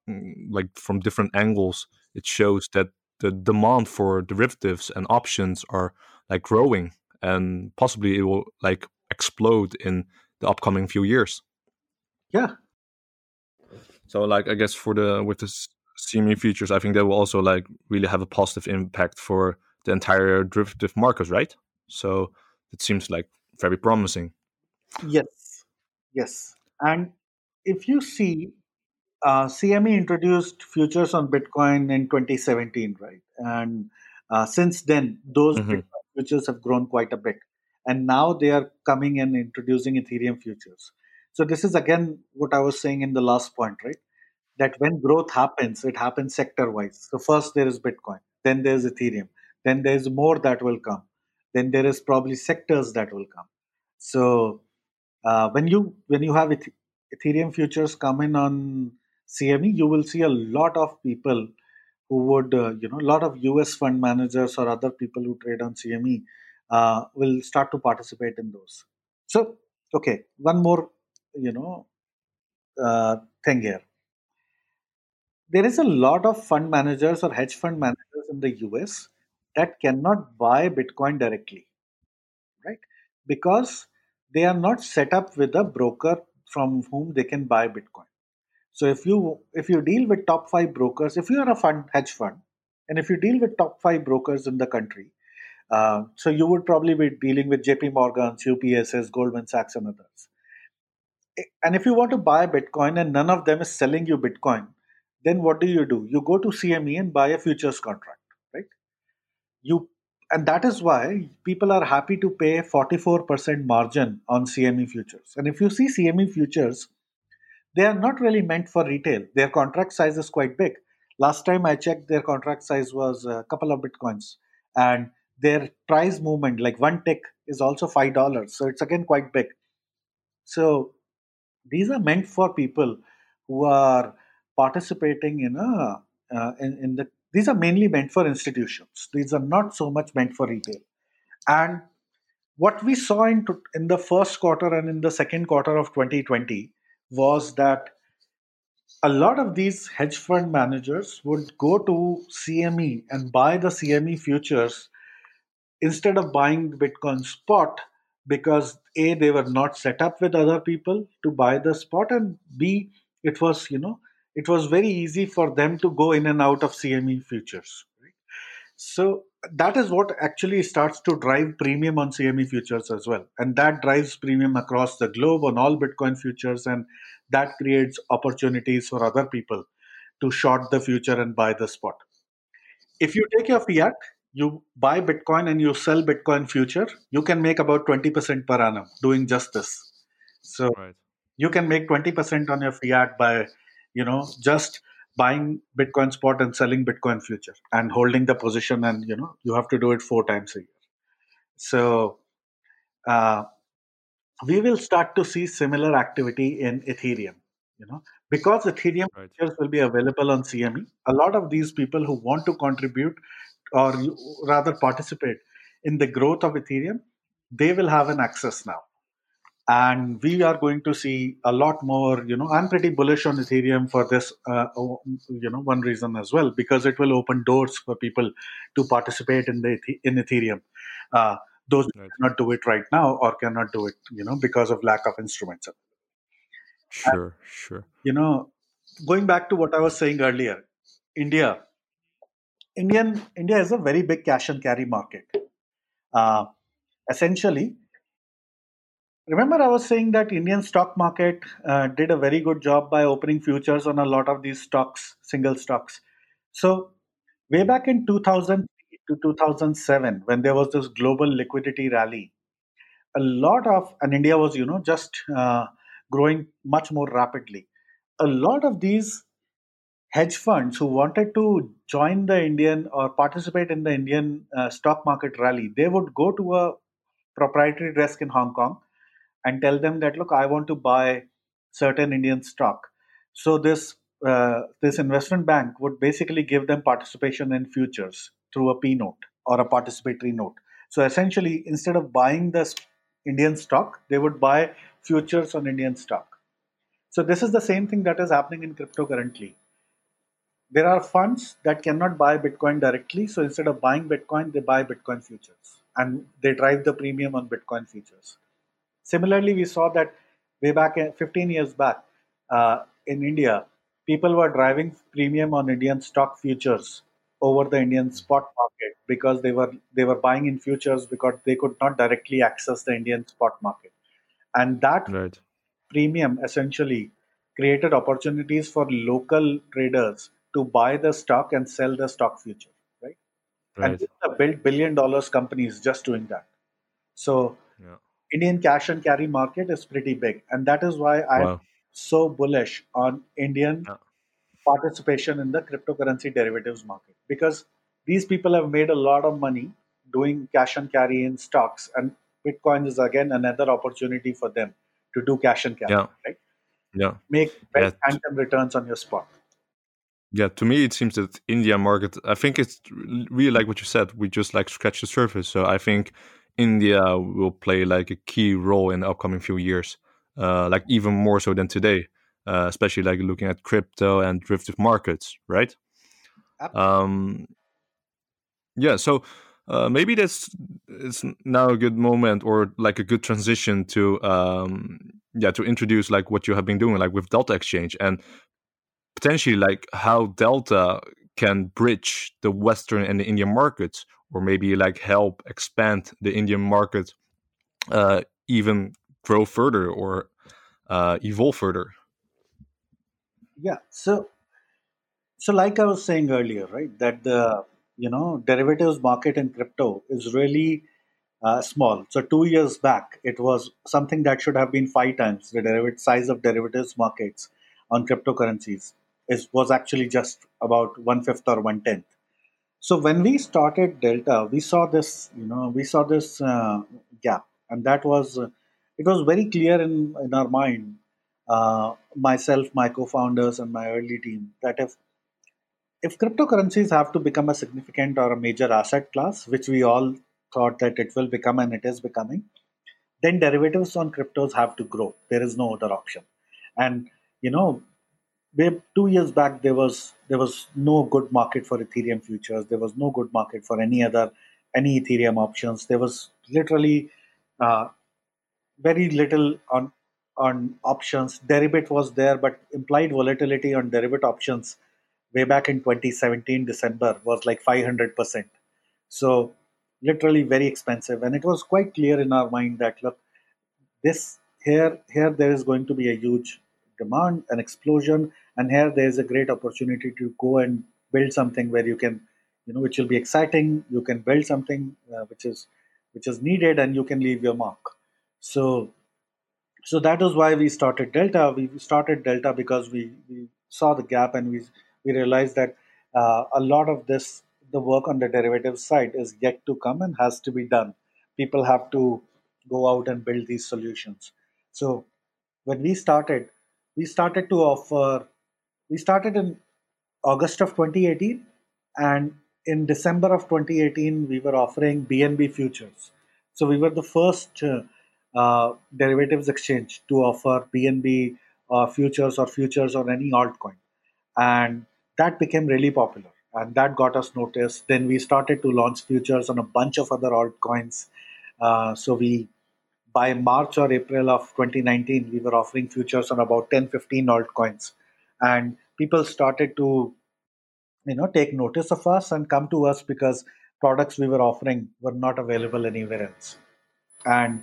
mm, like from different angles, it shows that the demand for derivatives and options are like growing, and possibly it will like explode in the upcoming few years. Yeah. So like I guess for the with the CME futures, I think that will also like really have a positive impact for the entire derivative markets, right? So it seems like very promising. Yes, yes. And if you see, uh, CME introduced futures on Bitcoin in 2017, right? And uh, since then, those mm-hmm. futures have grown quite a bit. And now they are coming and introducing Ethereum futures. So this is again what I was saying in the last point, right? That when growth happens, it happens sector wise. So first there is Bitcoin, then there's Ethereum, then there's more that will come, then there is probably sectors that will come. So uh, when you when you have Ethereum futures come in on CME, you will see a lot of people who would, uh, you know, a lot of US fund managers or other people who trade on CME uh, will start to participate in those. So, okay, one more, you know, uh, thing here. There is a lot of fund managers or hedge fund managers in the US that cannot buy Bitcoin directly, right? Because they are not set up with a broker from whom they can buy Bitcoin. So if you if you deal with top five brokers, if you are a fund hedge fund, and if you deal with top five brokers in the country, uh, so you would probably be dealing with JP Morgan's, UBS's, Goldman Sachs, and others. And if you want to buy Bitcoin and none of them is selling you Bitcoin, then what do you do? You go to CME and buy a futures contract, right? You and that is why people are happy to pay 44% margin on CME futures. And if you see CME futures, they are not really meant for retail. Their contract size is quite big. Last time I checked, their contract size was a couple of bitcoins, and their price movement, like one tick, is also five dollars. So it's again quite big. So these are meant for people who are participating in a uh, in, in the these are mainly meant for institutions. These are not so much meant for retail. And what we saw in, in the first quarter and in the second quarter of 2020 was that a lot of these hedge fund managers would go to CME and buy the CME futures instead of buying Bitcoin spot because A, they were not set up with other people to buy the spot, and B, it was, you know, it was very easy for them to go in and out of CME futures. So that is what actually starts to drive premium on CME futures as well. And that drives premium across the globe on all Bitcoin futures. And that creates opportunities for other people to short the future and buy the spot. If you take your fiat, you buy Bitcoin and you sell Bitcoin future, you can make about 20% per annum doing just this. So right. you can make 20% on your fiat by you know just buying bitcoin spot and selling bitcoin future and holding the position and you know you have to do it four times a year. So uh, we will start to see similar activity in ethereum you know because ethereum right. futures will be available on cme a lot of these people who want to contribute or rather participate in the growth of ethereum they will have an access now and we are going to see a lot more you know i'm pretty bullish on ethereum for this uh, you know one reason as well because it will open doors for people to participate in the in ethereum. Uh, those right. cannot do it right now or cannot do it you know because of lack of instruments. Sure and, sure. you know going back to what i was saying earlier india indian india is a very big cash and carry market. Uh, essentially remember i was saying that indian stock market uh, did a very good job by opening futures on a lot of these stocks single stocks. So way back in 2000 to 2007 when there was this global liquidity rally a lot of and india was you know just uh, growing much more rapidly. A lot of these hedge funds who wanted to join the indian or participate in the indian uh, stock market rally they would go to a proprietary desk in hong kong and tell them that look i want to buy certain indian stock. So this uh, this investment bank would basically give them participation in futures through a p note or a participatory note. So essentially instead of buying the indian stock they would buy futures on indian stock. So this is the same thing that is happening in crypto currently there are funds that cannot buy bitcoin directly so instead of buying bitcoin they buy bitcoin futures and they drive the premium on bitcoin futures Similarly, we saw that way back 15 years back uh, in India, people were driving premium on Indian stock futures over the Indian spot market because they were they were buying in futures because they could not directly access the Indian spot market, and that right. premium essentially created opportunities for local traders to buy the stock and sell the stock future, right? right. And build billion dollars companies just doing that. So yeah Indian cash and carry market is pretty big, and that is why I'm Wow. so bullish on Indian Yeah. participation in the cryptocurrency derivatives market because these people have made a lot of money doing cash and carry in stocks, and Bitcoin is again another opportunity for them to do cash and carry, Yeah. right? Yeah. Make Yeah. very returns on your spot. Yeah, to me it seems that India market. I think it's really like what you said. We just like scratch the surface. So I think India will play like a key role in the upcoming few years, uh, like even more so than today, uh, especially like looking at crypto and derivative markets, right? Um, yeah, so uh, maybe that's it's now a good moment or like a good transition to um, yeah to introduce like what you have been doing like with Delta Exchange and potentially like how Delta can bridge the Western and the Indian markets, or maybe like help expand the Indian market uh, even grow further or uh, evolve further. Yeah. So, so like I was saying earlier, right, that the you know derivatives market in crypto is really uh, small. So two years back, it was something that should have been five times the derivative size of derivatives markets on cryptocurrencies. Is was actually just about one fifth or one tenth. So when we started Delta, we saw this, you know, we saw this uh, gap, and that was uh, it was very clear in in our mind, uh, myself, my co-founders, and my early team, that if if cryptocurrencies have to become a significant or a major asset class, which we all thought that it will become and it is becoming, then derivatives on cryptos have to grow. There is no other option. And you know, we- two years back there was there was no good market for Ethereum futures. There was no good market for any other any Ethereum options. There was literally uh, very little on on options. Deribit was there, but implied volatility on Deribit options way back in 2017 December was like 500%. So literally very expensive, and it was quite clear in our mind that look, this here here there is going to be a huge demand, an explosion, and here there is a great opportunity to go and build something where you can, you know, which will be exciting. You can build something uh, which is which is needed, and you can leave your mark. So so that is why we started delta we started delta because we, we saw the gap and we we realized that uh, a lot of this the work on the derivative side is yet to come and has to be done people have to go out and build these solutions so when we started we started to offer we started in august of 2018 and in december of 2018 we were offering bnb futures so we were the first uh, uh, derivatives exchange to offer BNB uh, futures or futures on any altcoin, and that became really popular, and that got us noticed. Then we started to launch futures on a bunch of other altcoins. Uh, so we, by March or April of 2019, we were offering futures on about 10, 15 altcoins, and people started to, you know, take notice of us and come to us because products we were offering were not available anywhere else. And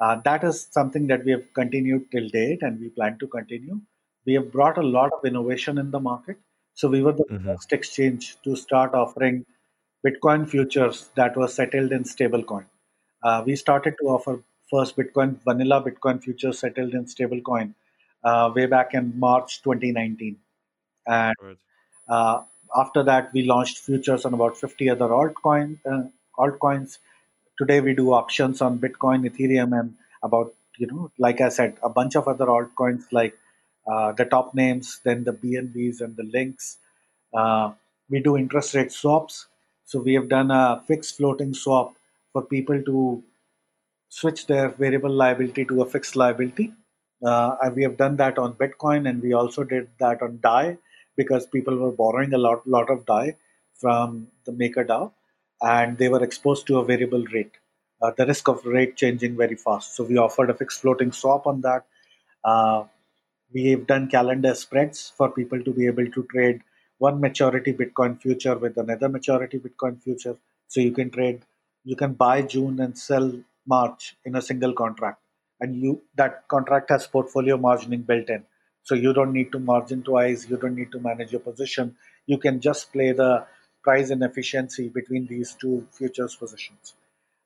uh, that is something that we have continued till date and we plan to continue. We have brought a lot of innovation in the market. So we were the Mhm. first exchange to start offering bitcoin futures that were settled in stablecoin. Uh, we started to offer first bitcoin vanilla bitcoin futures settled in stablecoin uh, way back in march 2019 and uh, after that, we launched futures on about 50 other altcoin uh, altcoins. Today, we do options on Bitcoin, Ethereum, and about you know, like I said, a bunch of other altcoins like uh, the top names, then the BNBs and the links. Uh, we do interest rate swaps. So we have done a fixed floating swap for people to switch their variable liability to a fixed liability. Uh, we have done that on Bitcoin, and we also did that on DAI because people were borrowing a lot, lot of DAI from the MakerDAO, and they were exposed to a variable rate, uh, the risk of rate changing very fast. So we offered a fixed floating swap on that. Uh, we have done calendar spreads for people to be able to trade one maturity Bitcoin future with another maturity Bitcoin future. So you can trade, you can buy June and sell March in a single contract, and you that contract has portfolio margining built in. So you don't need to margin twice. You don't need to manage your position. You can just play the price and efficiency between these two futures positions.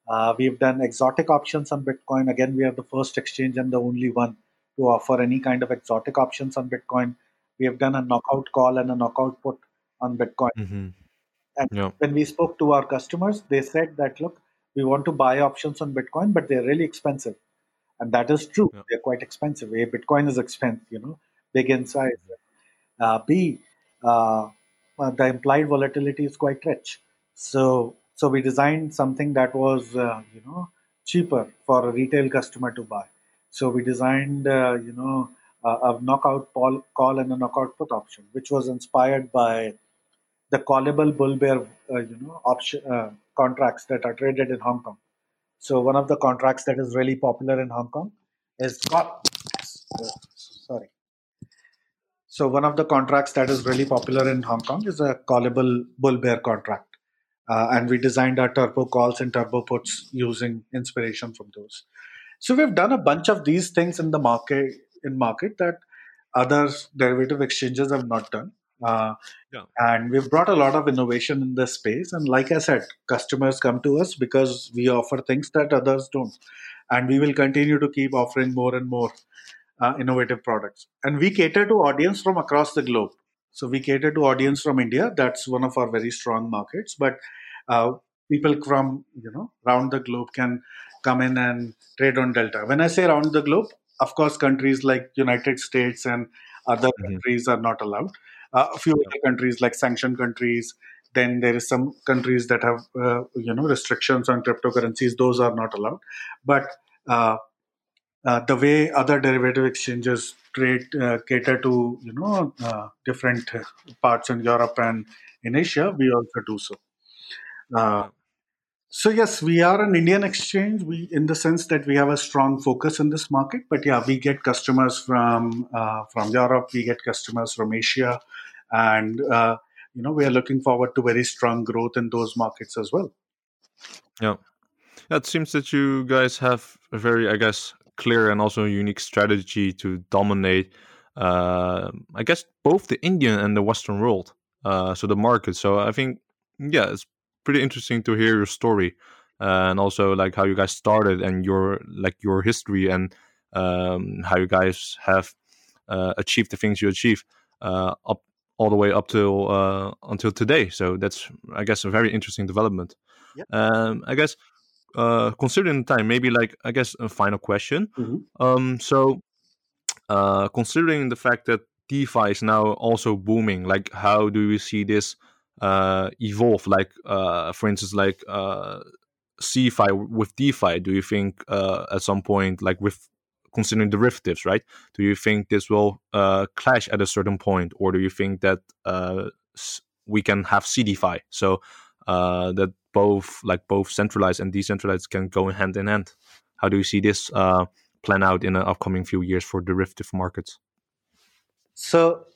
Uh, we've done exotic options on Bitcoin. Again, we are the first exchange and the only one to offer any kind of exotic options on Bitcoin. We have done a knockout call and a knockout put on Bitcoin. Mm-hmm. And Yeah. when we spoke to our customers, they said that look, we want to buy options on Bitcoin, but they're really expensive, and that is true. Yeah. They're quite expensive. A Bitcoin is expensive, you know, big in size. Uh, B, uh, uh, the implied volatility is quite rich. So, so we designed something that was, uh, you know, cheaper for a retail customer to buy. So we designed, uh, you know, a, a knockout call, call and a knockout put option, which was inspired by the callable bull bear, uh, you know, option uh, contracts that are traded in Hong Kong. So one of the contracts that is really popular in Hong Kong is call. Sorry. So one of the contracts that is really popular in Hong Kong is a callable bull bear contract, uh, and we designed our turbo calls and turbo puts using inspiration from those. So we've done a bunch of these things in the market in market that other derivative exchanges have not done. Uh, Yeah. And we've brought a lot of innovation in this space. And like I said, customers come to us because we offer things that others don't. And we will continue to keep offering more and more uh, innovative products. And we cater to audience from across the globe. So we cater to audience from India. That's one of our very strong markets. But uh, people from you know around the globe can come in and trade on Delta. When I say around the globe, of course, countries like United States and other Mhm. countries are not allowed. Uh, a few other countries like sanctioned countries. Then there is some countries that have uh, you know restrictions on cryptocurrencies. Those are not allowed. But uh, uh, the way other derivative exchanges trade uh, cater to you know uh, different parts in Europe and in Asia, we also do so. So yes, we are an Indian exchange. We, in the sense that we have a strong focus in this market. But yeah, we get customers from uh, from Europe. We get customers from Asia, and uh, you know we are looking forward to very strong growth in those markets as well. Yeah, it seems that you guys have a very, I guess, clear and also unique strategy to dominate. Uh, I guess both the Indian and the Western world, uh, so the market. So I think, yeah, it's pretty interesting to hear your story, uh, and also like how you guys started and your like your history and um, how you guys have uh, achieved the things you achieve uh, up all the way up till uh, until today. So that's, I guess, a very interesting development. Yep. Um, I guess uh, considering the time, maybe like I guess a final question. Mhm. Um, so uh, considering the fact that DeFi is now also booming, like how do you see this uh, evolve? Like uh, for instance, like uh, CeFi with DeFi. Do you think uh, at some point, like with considering derivatives, right? Do you think this will uh, clash at a certain point, or do you think that uh, we can have CeDeFi? So uh, that both like both centralized and decentralized can go hand in hand. How do you see this uh, plan out in the upcoming few years for derivative markets? So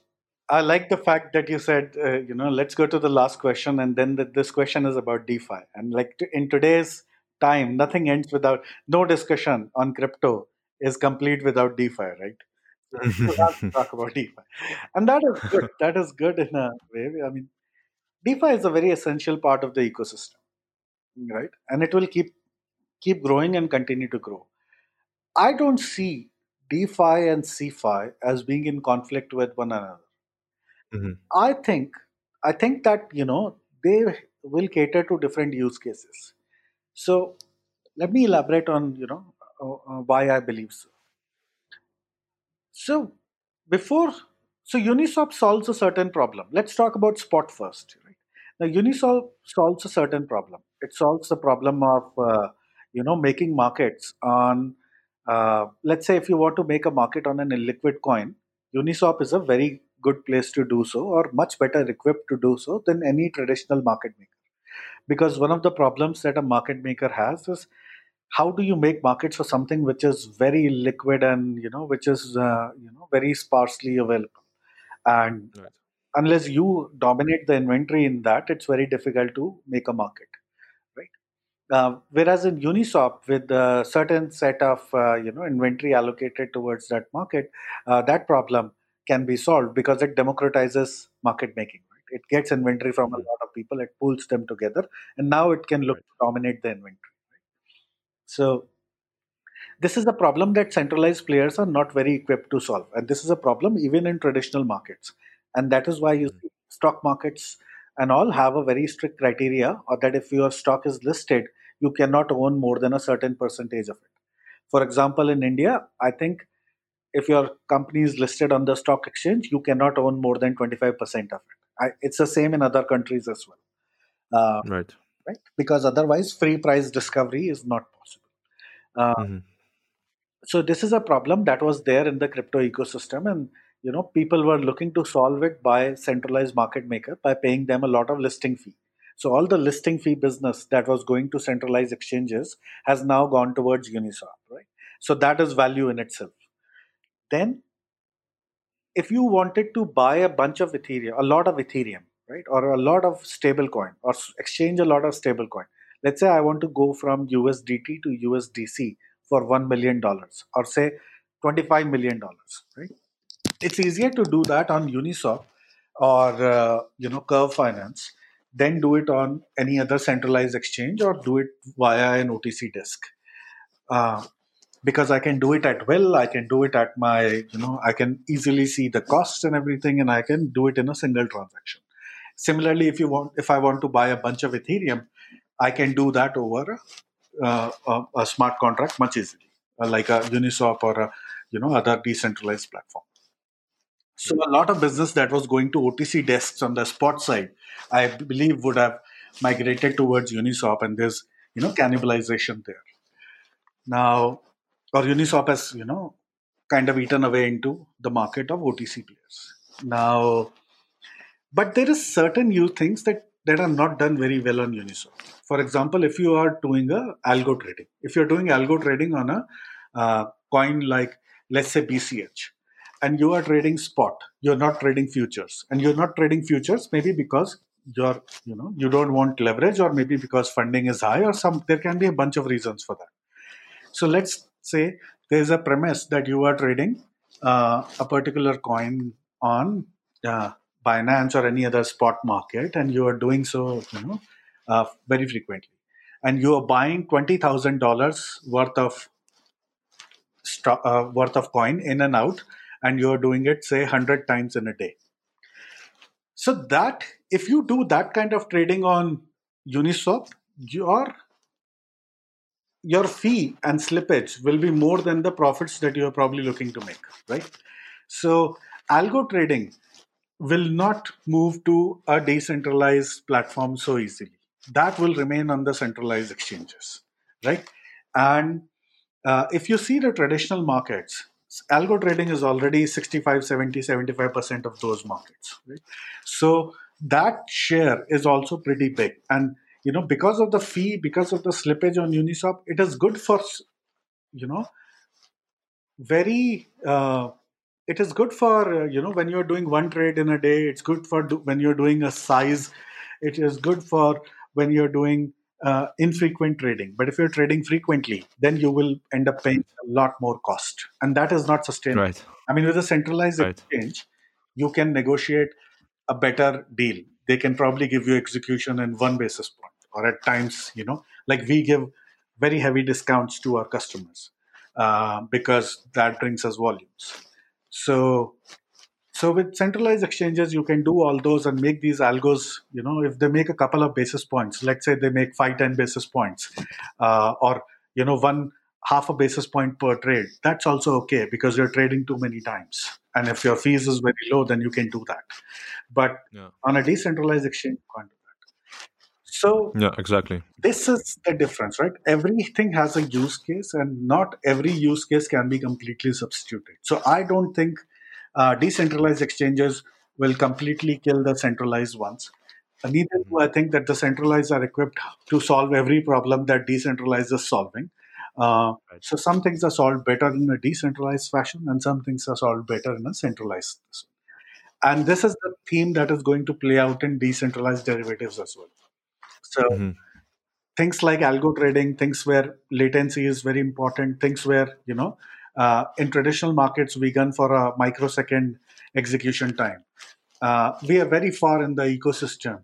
I like the fact that you said, uh, you know, let's go to the last question, and then the, this question is about DeFi. And like t- in today's time, nothing ends without no discussion on crypto is complete without DeFi, right? So talk about DeFi, and that is good. That is good in a way. I mean, DeFi is a very essential part of the ecosystem, right? And it will keep keep growing and continue to grow. I don't see DeFi and CeFi as being in conflict with one another. Mhm. I think I think that you know they will cater to different use cases. So let me elaborate on you know uh, uh, why I believe so. So before so Uniswap solves a certain problem. Let's talk about spot first. Right? Now Uniswap solves a certain problem. It solves the problem of uh, you know making markets on uh, let's say if you want to make a market on an illiquid coin, Uniswap is a very good place to do so, or much better equipped to do so than any traditional market maker. Because one of the problems that a market maker has is how do you make markets for something which is very liquid and you know which is uh, you know very sparsely available, and Right. unless you dominate the inventory in that, it's very difficult to make a market, right? Uh, whereas in Uniswap, with a certain set of uh, you know inventory allocated towards that market, uh, that problem can be solved because it democratizes market making. Right? It gets inventory from a Mhm. lot of people, it pulls them together, and now it can look Right. to dominate the inventory. So this is a problem that centralized players are not very equipped to solve, and this is a problem even in traditional markets, and that is why you see stock markets and all have a very strict criteria, or that if your stock is listed, you cannot own more than a certain percentage of it. For example, in India, I think if your company is listed on the stock exchange, you cannot own more than 25% of it. I, it's the same in other countries as well. Uh, right. Right. Because otherwise, free price discovery is not possible. Uh, mm-hmm. So this is a problem that was there in the crypto ecosystem, and you know people were looking to solve it by centralized market maker by paying them a lot of listing fee. So all the listing fee business that was going to centralized exchanges has now gone towards Uniswap, right? So that is value in itself. Then, if you wanted to buy a bunch of Ethereum, a lot of Ethereum, right, or a lot of stablecoin, or exchange a lot of stablecoin. Let's say I want to go from USDT to USDC for one million dollars, or say twenty-five million dollars, right? It's easier to do that on Uniswap or uh, you know Curve Finance than do it on any other centralized exchange or do it via an OTC desk. Uh, because I can do it at will, I can do it at my, you know, I can easily see the costs and everything, and I can do it in a single transaction. Similarly, if you want, if I want to buy a bunch of Ethereum, I can do that over uh, a, a, smart contract much easily, uh, like a Uniswap or a, you know, other decentralized platform. So a lot of business that was going to OTC desks on the spot side, I believe would have migrated towards Uniswap, and there's you know cannibalization there. Now, or Uniswap has you know kind of eaten away into the market of OTC players. Now, but there is certain new things that that are not done very well on Uniswap. For example, if you are doing a algo trading, if you're doing algo trading on a uh, coin like let's say BCH, and you are trading spot you're not trading futures and you're not trading futures maybe because you're you know you don't want leverage or maybe because funding is high or some there can be a bunch of reasons for that so let's say there's a premise that you are trading uh, a particular coin on uh, binance or any other spot market and you are doing so you know uh, very frequently. And you are buying $20000 worth of uh, worth of coin in and out and you're doing it say 100 times in a day. So that if you do that kind of trading on uniswap your your fee and slippage will be more than the profits that you're probably looking to make right? So algo trading will not move to a decentralized platform so easily. That will remain on the centralized exchanges right? And uh, if you see the traditional markets algo trading is already 65 70 75% of those markets right? So that share is also pretty big. And you know because of the fee because of the slippage on uniswap it is good for you know very uh, it is good for uh, you know when you're doing one trade in a day it's good for do, when you're doing a size it is good for when you're doing uh, infrequent trading. But if you're trading frequently, then you will end up paying a lot more cost, and that is not sustainable. Right. I mean, with a centralized right. exchange, you can negotiate a better deal. They can probably give you execution in one basis point, or at times, you know, like we give very heavy discounts to our customers uh, because that brings us volumes. So so with centralized exchanges, you can do all those and make these algos, you know, if they make a couple of basis points, let's say they make five, 10 basis points, uh, or, you know, one half a basis point per trade, that's also okay because you're trading too many times. And if your fees is very low, then you can do that. But yeah. on a decentralized exchange, you can't. So yeah, exactly. This is the difference, right? Everything has a use case, and not every use case can be completely substituted. So I don't think uh, decentralized exchanges will completely kill the centralized ones. Uh, neither do I think that the centralized are equipped to solve every problem that decentralized is solving. Uh, so some things are solved better in a decentralized fashion, and some things are solved better in a centralized. And this is the theme that is going to play out in decentralized derivatives as well. So mm-hmm. things like algo trading, things where latency is very important, things where you know uh, in traditional markets, we gun for a microsecond execution time. Uh, we are very far in the ecosystem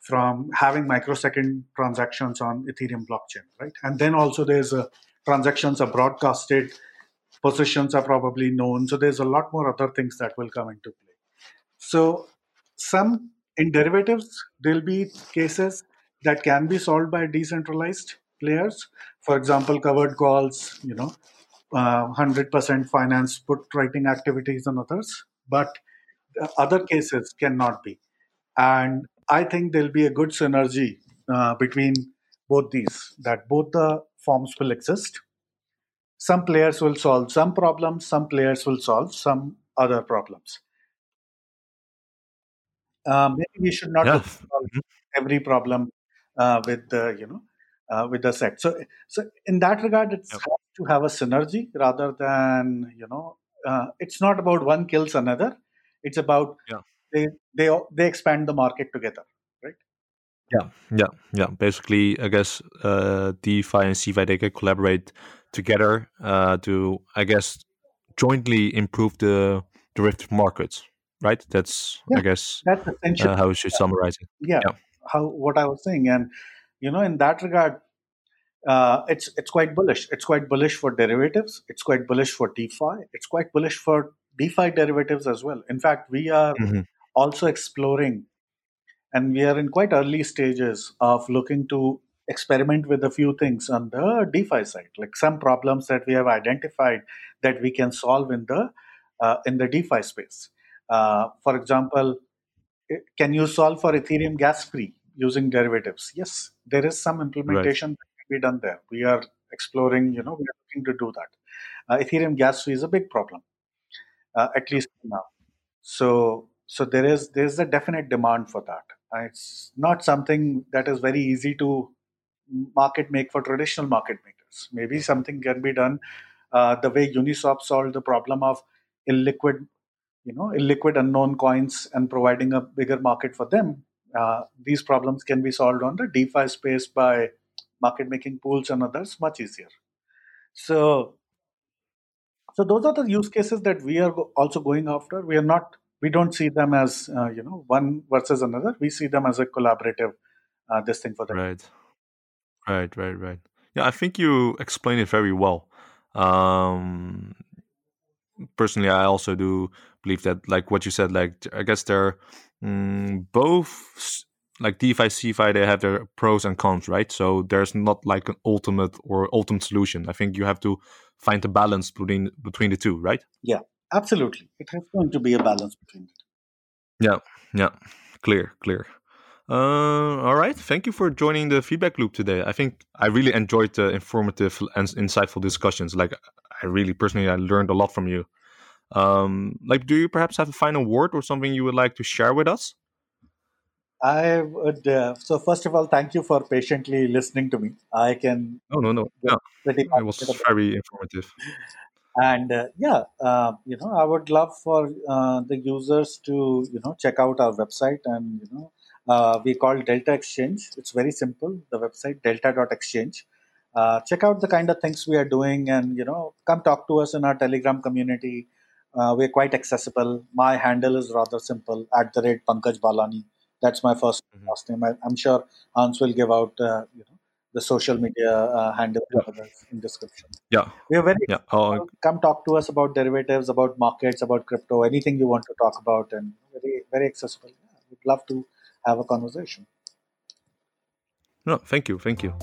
from having microsecond transactions on Ethereum blockchain, right? And then also there's a, transactions are broadcasted, positions are probably known. So there's a lot more other things that will come into play. So some in derivatives, there'll be cases that can be solved by decentralized players. For example, covered calls, you know, uh, 100% finance put writing activities and others. But other cases cannot be. And I think there'll be a good synergy uh, between both these, that both the forms will exist. Some players will solve some problems, some players will solve some other problems. Uh, maybe we should not Yeah. solve every problem with the you know uh, with the set. So so in that regard, it's to have a synergy rather than you know uh, it's not about one kills another. It's about Yeah. they they they expand the market together. Right? Yeah, yeah, yeah. Basically, I guess uh, DeFi and CeFi they can collaborate together uh, to, I guess, jointly improve the derivative markets. Right. That's, I guess, That's essential. uh, how we should summarize it. yeah, yeah. How what I was saying, and you know, in that regard, uh, it's it's quite bullish. It's quite bullish for derivatives. It's quite bullish for DeFi. It's quite bullish for DeFi derivatives as well. In fact, we are Mhm. also exploring, and we are in quite early stages of looking to experiment with a few things on the DeFi side, like some problems that we have identified that we can solve in the uh, in the DeFi space. Uh, for example, can you solve for Ethereum gas fee using derivatives? Yes, there is some implementation that can be done there. We are exploring, you know, we are looking to do that. Uh, Ethereum gas fee is a big problem, uh, at least now. So, so there is there is a definite demand for that. Uh, it's not something that is very easy to market make for traditional market makers. Maybe something can be done uh, the way Uniswap solved the problem of illiquid you know illiquid unknown coins and providing a bigger market for them uh, these problems can be solved on the defi space by market making pools and others much easier so so those are the use cases that we are also going after we are not we don't see them as uh, you know one versus another we see them as a collaborative uh, this thing for them Right. Right, right, right. Yeah, I think you explained it very well. Um, personally, I also do believe that, like what you said, like I guess they're mm, both like DeFi, CeFi, they have their pros and cons, right? So there's not like an ultimate or ultimate solution. I think you have to find a balance between between the two, right? Yeah, absolutely it has going to be a balance between it Yeah, yeah, clear, clear. Uh, all right. Thank you for joining the feedback loop today. I think I really enjoyed the informative and insightful discussions. Like, I really personally, I learned a lot from you. Um, like, do you perhaps have a final word or something you would like to share with us? i would uh, so first of all thank you for patiently listening to me i can No, no, no. pretty it was very informative. and uh, yeah uh, you know i would love for uh, the users to you know check out our website and you know uh, we call delta exchange it's very simple the website delta.exchange uh, check out the kind of things we are doing and you know come talk to us in our telegram community uh, we're quite accessible my handle is rather simple at the rate pankaj balani that's my first Mhm. last name I, i'm sure hans will give out uh, you know the social media uh, handle Yeah. in description Yeah, we are very yeah. Well, come talk to us about derivatives, about markets, about crypto, anything you want to talk about, and very very accessible. Yeah, we'd love to have a conversation. no, thank you, thank you.